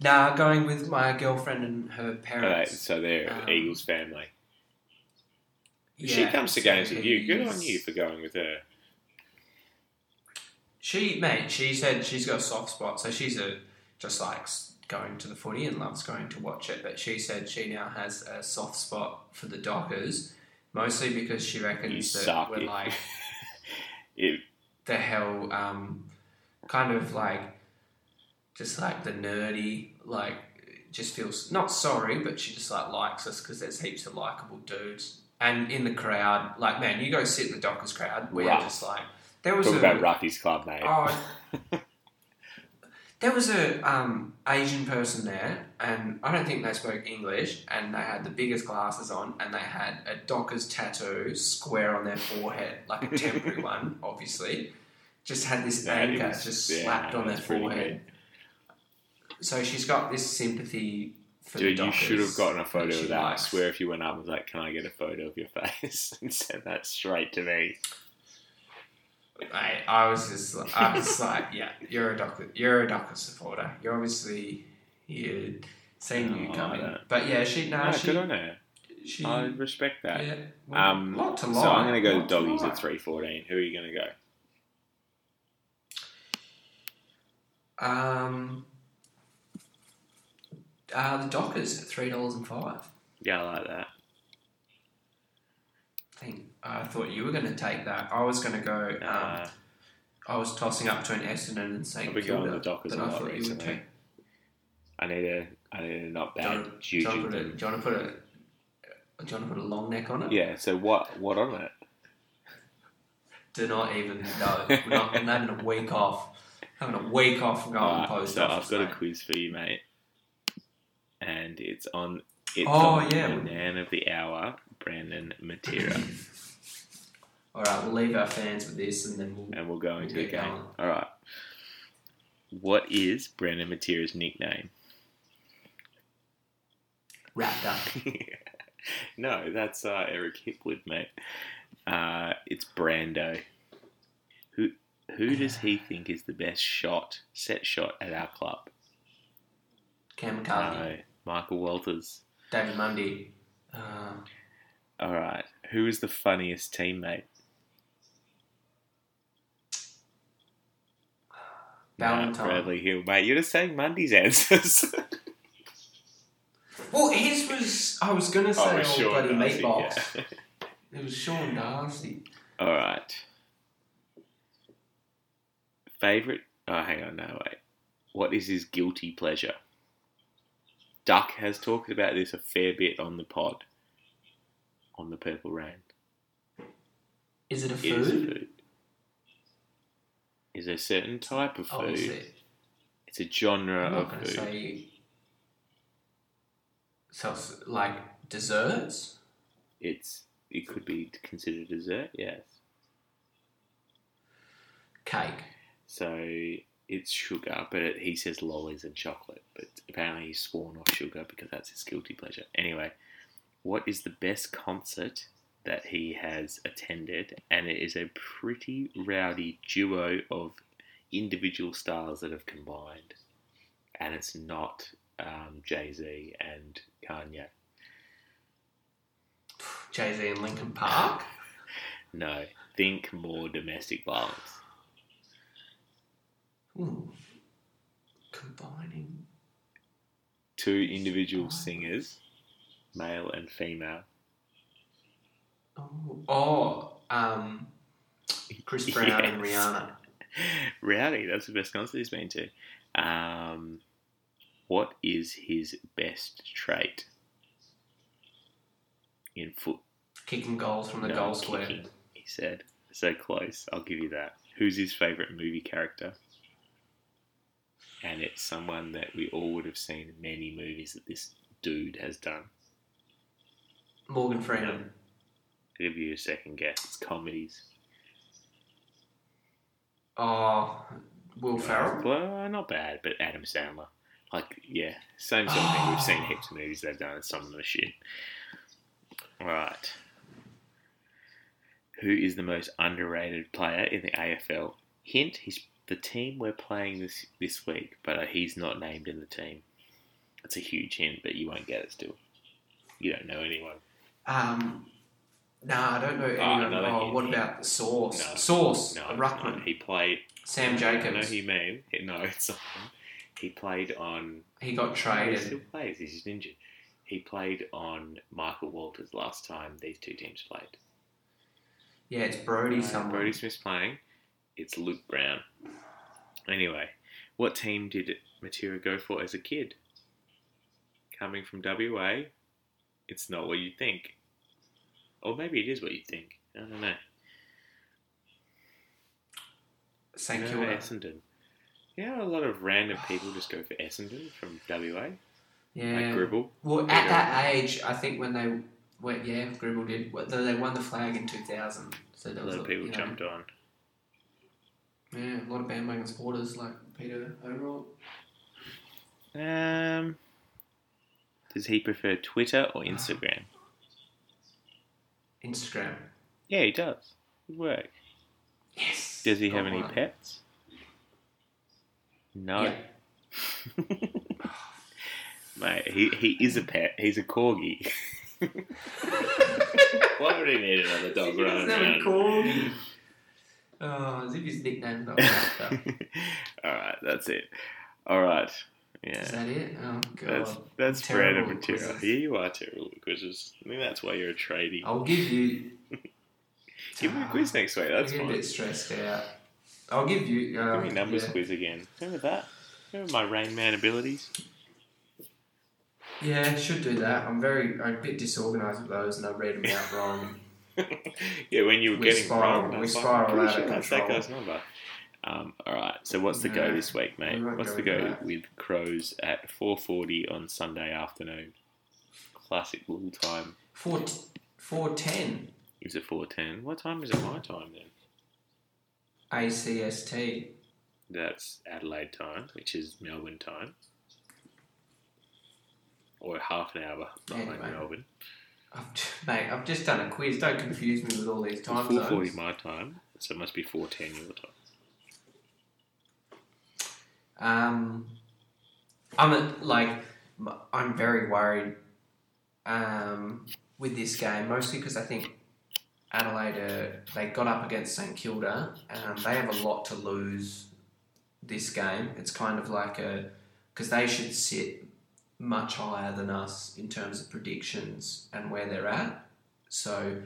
Nah, going with my girlfriend and her Alright, parents. so they're Um, Eagles family. she Yeah, comes to so games with you. Good on he's- you for going with her. She, mate, she said she's got a soft spot, so she's a just likes going to the footy and loves going to watch it. But she said she now has a soft spot for the Dockers, mostly because she You reckons that suck. we're <laughs> it. like It- the hell, um, kind of like just like the nerdy, like just feels not sorry, but she just like likes us because there's heaps of likable dudes. And in the crowd, like man, you go sit in the Dockers crowd, we're just like there was Talk a about Roughies club, mate. Oh, <laughs> there was a um, Asian person there, and I don't think they spoke English, and they had the biggest glasses on, and they had a Dockers tattoo square on their forehead, like a temporary <laughs> one, obviously. Just had this That anchor is- just yeah, slapped on their forehead. So she's got this sympathy for Dude, you should have gotten a photo she of that. I swear if you went up and was like, Can I get a photo of your <laughs> face? and send that straight to me. Mate, I was just, like- I was like, yeah, you're a Docker, you're a Docker supporter. You're obviously you'd seen you No, I coming, but yeah, she, no, No, she, good on her. she, I respect that. yeah, well, Um, lot to So like, I'm going to go doggies at 314. Who are you going to go? Um, uh, the Dockers at three dollars and five. Yeah, I like that. I think I thought you were going to take that. I was going to go. Um, Uh, I was tossing up between Essendon and St I've been Kilda, the Dockers a I lot recently. I need a, I need a not bad you want to- do you want to put a, Juju. do you want to put a, do you want to put a long neck on it? Yeah. So what? What on it? Do not even know. We're not we're having a week off. Having a week off from going Alright, post so office. I've got a quiz for you, mate. And it's on. It's Oh, on yeah. the man of the hour, Brandon Matera, <laughs> All right, we'll leave our fans with this, and then we'll. and we'll go into the game. going. All right. What is Brandon Matera's nickname? Raptor. <laughs> no, that's uh, Eric Hipwood, mate. Uh, it's Brando. Who who does he <sighs> think is the best shot, set shot at our club? Cam McCarthy. No, Michael Walters. David Mundy. Uh, All right. Who is the funniest teammate? No, Valentine. Bradley Hill, mate. You're just saying Mundy's answers. <laughs> well, his was. I was going oh, to say oh, all sure, bloody Darcy, meatballs. yeah. <laughs> It was Sean Darcy. All right. Favorite? Oh, hang on, no wait. What is his guilty pleasure? Duck has talked about this a fair bit on the pod, on the Purple Rain. Is it a It is food? food. Is a certain type of food. It's a genre I'm not of food. say. So like desserts. It's it could be considered dessert, yes. Cake. So it's sugar, but it, he says lollies and chocolate. But apparently he's sworn off sugar because that's his guilty pleasure. Anyway, what is the best concert that he has attended? And it is a pretty rowdy duo of individual stars that have combined. And it's not um, Jay Z and Kanye. Jay Z and Linkin Park. <laughs> No, think more domestic violence. Ooh. Combining. Two individual singers, male and female. Oh, oh um, Chris <laughs> Brown and Rihanna. Rowdy, that's the best concert he's been to. Um, what is his best trait in foot? Kicking goals from the no, goal square. kicking, he said. So close. I'll give you that. Who's his favourite movie character? And it's someone that we all would have seen in many movies that this dude has done. Morgan Freeman. Give you a second guess. It's comedies. Oh, Will Ferrell. Well, not bad, but Adam Sandler. Like, yeah, same sort of thing. We've seen heaps of movies they've done, and some of them are shit. Right. Who is the most underrated player in the AFL? Hint: He's the team we're playing this this week, but uh, he's not named in the team. It's a huge hint, but you won't get it still. You don't know anyone. Um, no, I don't know Oh, anyone. Oh, hint. what about the Sauce? No. Sauce, No, Ruckman, no, he played. Sam I know Jacobs. he mean. No, it's not him. He played on He got traded. he still plays. He's just injured. He played on Michael Walters last time these two teams played. Yeah, it's Brody. Uh, someone. Brodie Smith's playing. It's Luke Brown. Anyway, what team did Matera go for as a kid? Coming from WA, it's not what you think. Or maybe it is what you think. I don't know. St No, Kilda. Essendon. Yeah, a lot of random people just go for Essendon from WA. Yeah. Like Gribble. Well, at that age, I think when they went, yeah, Gribble did. They won the flag in 2000. So there A lot of people you know, jumped on. Yeah, a lot of bandwagon supporters like Peter Overall. Um, does he prefer Twitter or Instagram? Instagram. Yeah, he does. Good work. Yes. Does he Got have any one. pets? No. Yeah. <laughs> Mate, he, he is a pet. He's a corgi. <laughs> Why would he need another dog He running doesn't have a around? corgi. Oh, as if his nickname's not <laughs> Raptor. Alright, that's it. Alright. Is Yeah. that it? Oh, God. That's that's Terrible random at material. quizzes. Yeah, you are terrible at quizzes. I think that's why you're a tradie. I'll give you. <laughs> Give me a quiz next week. That's I get a bit stressed out. I'll give you. Uh, Give me numbers yeah. quiz again. Remember that? Remember my Rain Man abilities? Yeah, should do that. I'm very I'm a bit disorganised with those, and I read them out wrong. <laughs> yeah, when you were We getting spiral- wrong, we spiral out of that's that control. guy's number. Um, all right. So what's the go this week, mate? What's the go that. with Crows at 4:40 on Sunday afternoon? Classic little time. Four four ten Is it 4:10? What time is it my time then? ACST. That's Adelaide time, which is Melbourne time. Or half an hour behind Anyway. Melbourne. I've, j- <laughs> mate, I've just done a quiz. Don't confuse me with all these It's time 4:40 zones. my time, so it must be 4:10 your time. Um, I'm a, like, I'm very worried um, with this game, mostly because I think Adelaide are, they got up against St Kilda. Um, they have a lot to lose this game. It's kind of like a because they should sit much higher than us in terms of predictions and where they're at. So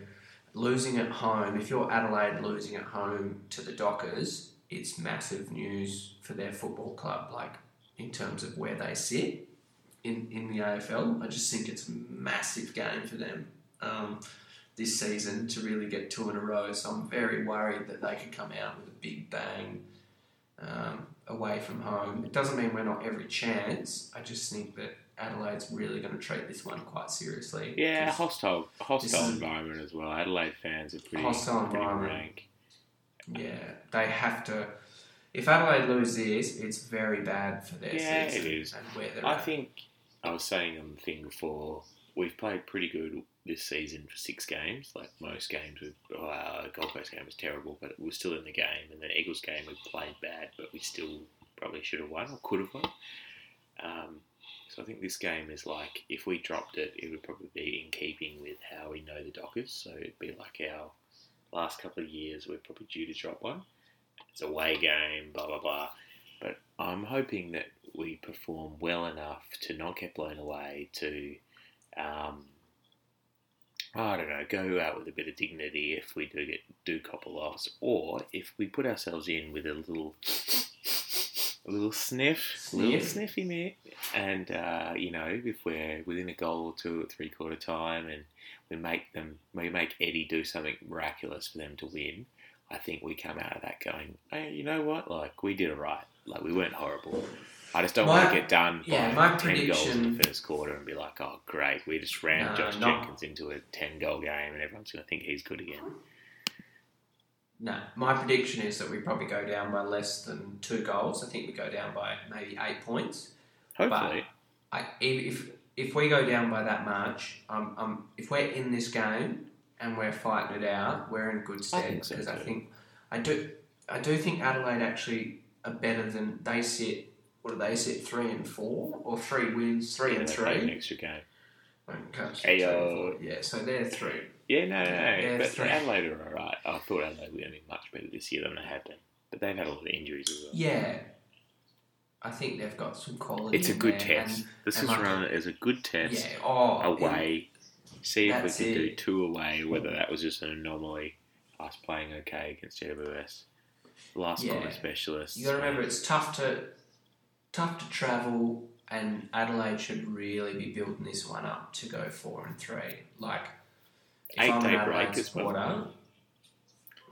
losing at home, if you're Adelaide losing at home to the Dockers, it's massive news for their football club, like in terms of where they sit in, in the AFL. I just think it's a massive game for them um, this season to really get two in a row. So I'm very worried that they could come out with a big bang um, away from home. It doesn't mean we're not every chance. I just think that Adelaide's really going to treat this one quite seriously. Yeah, hostile hostile environment as well. Adelaide fans are pretty Hostile pretty environment. rank. Yeah, they have to. If Adelaide lose this, it's very bad for their Yeah, season it is. and where they're I at. think I was saying on the thing before, we've played pretty good this season for six games. Like most games, we've, oh, our Gold Coast game was terrible, but we're still in the game. And the Eagles game, we played bad, but we still probably should have won or could have won. Um, so I think this game is like, if we dropped it, it would probably be in keeping with how we know the Dockers. So it'd be like our last couple of years, we're probably due to drop one. It's a away game, blah, blah, blah. But I'm hoping that we perform well enough to not get blown away, to, um, I don't know, go out with a bit of dignity if we do get do cop a loss, or if we put ourselves in with a little, a little sniff, a little Sniff? sniffy bit, and uh, you know, if we're within a goal or two at three quarter time, and we make them, we make Eddie do something miraculous for them to win. I think we come out of that going, hey, you know what? Like we did it right. Like we weren't horrible. I just don't My- want to get done yeah, by my ten goals in the first quarter and be like, oh great, we just ran No, Josh not- Jenkins into a ten goal game and everyone's going to think he's good again. No, my prediction is that we probably go down by less than two goals. I think we go down by maybe eight points. Hopefully, I, if if we go down by that much, um, um, if we're in this game and we're fighting it out, we're in good stead think so because I think I do I do think Adelaide actually are better than they sit. What do they sit? Three and four or three wins, three yeah, and played an three. extra game. Okay, so Ayo. two and four. Yeah, so they're three. Yeah, no, no, no. But three. Adelaide are alright. I thought Adelaide were going to be much better this year than they have been. But they've had a lot of injuries as well. Yeah, I think they've got some quality. It's a good test. and- This and is like- run as a good test Yeah. Oh, away. See if we can do two away, whether that was just an anomaly, us playing okay against GWS. Last Yeah. corner specialists. You got to remember, it's tough to tough to travel, and Adelaide should really be building this one up to go four and three. Like, Eight I'm day break as well.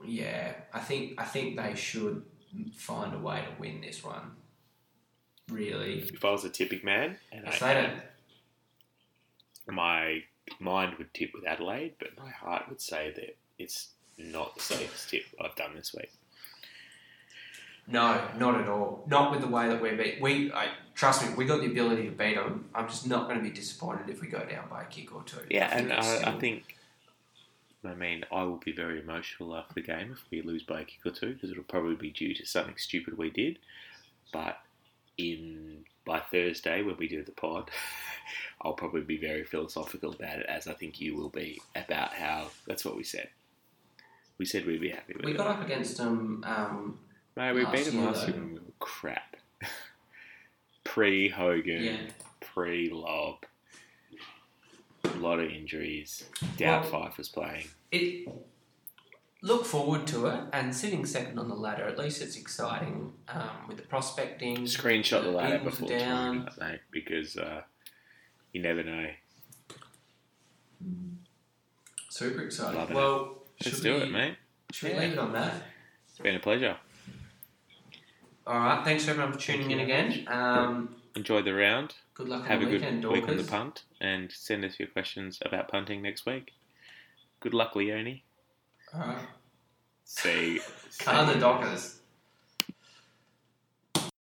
yeah, I think I think they should find a way to win this one. Really, If I was a tipping man, and if I they had, my mind would tip with Adelaide, but my heart would say that it's not the safest tip I've done this week. no, not at all. Not with the way that we're beat. We, I, trust me, we got the ability to beat them. I'm just not going to be disappointed if we go down by a kick or two. Yeah, I and I, I think, I mean, I will be very emotional after the game if we lose by a kick or two because it'll probably be due to something stupid we did. But in by Thursday when we do the pod, <laughs> I'll probably be very philosophical about it, as I think you will be about how that's what we said. We said we'd be happy with we it. got up against them. Um, no, we beat them last year when we were crap. <laughs> Pre Hogan, Yeah. pre Lobb, a lot of injuries. Doubt Well- Fyfe was playing. it look forward to it and sitting second on the ladder at least it's exciting um, with the prospecting Screenshot the ladder before down. that, mate, because uh, you never know. super exciting it. well Let's do we, it, mate. should we Yeah. leave it on that It's been a pleasure. all right thanks everyone for tuning in again um, Enjoy the round. good luck Have on a the good weekend week on the punt, and send us your questions about punting next week. Good luck, Leone. Right See. Calm the dockers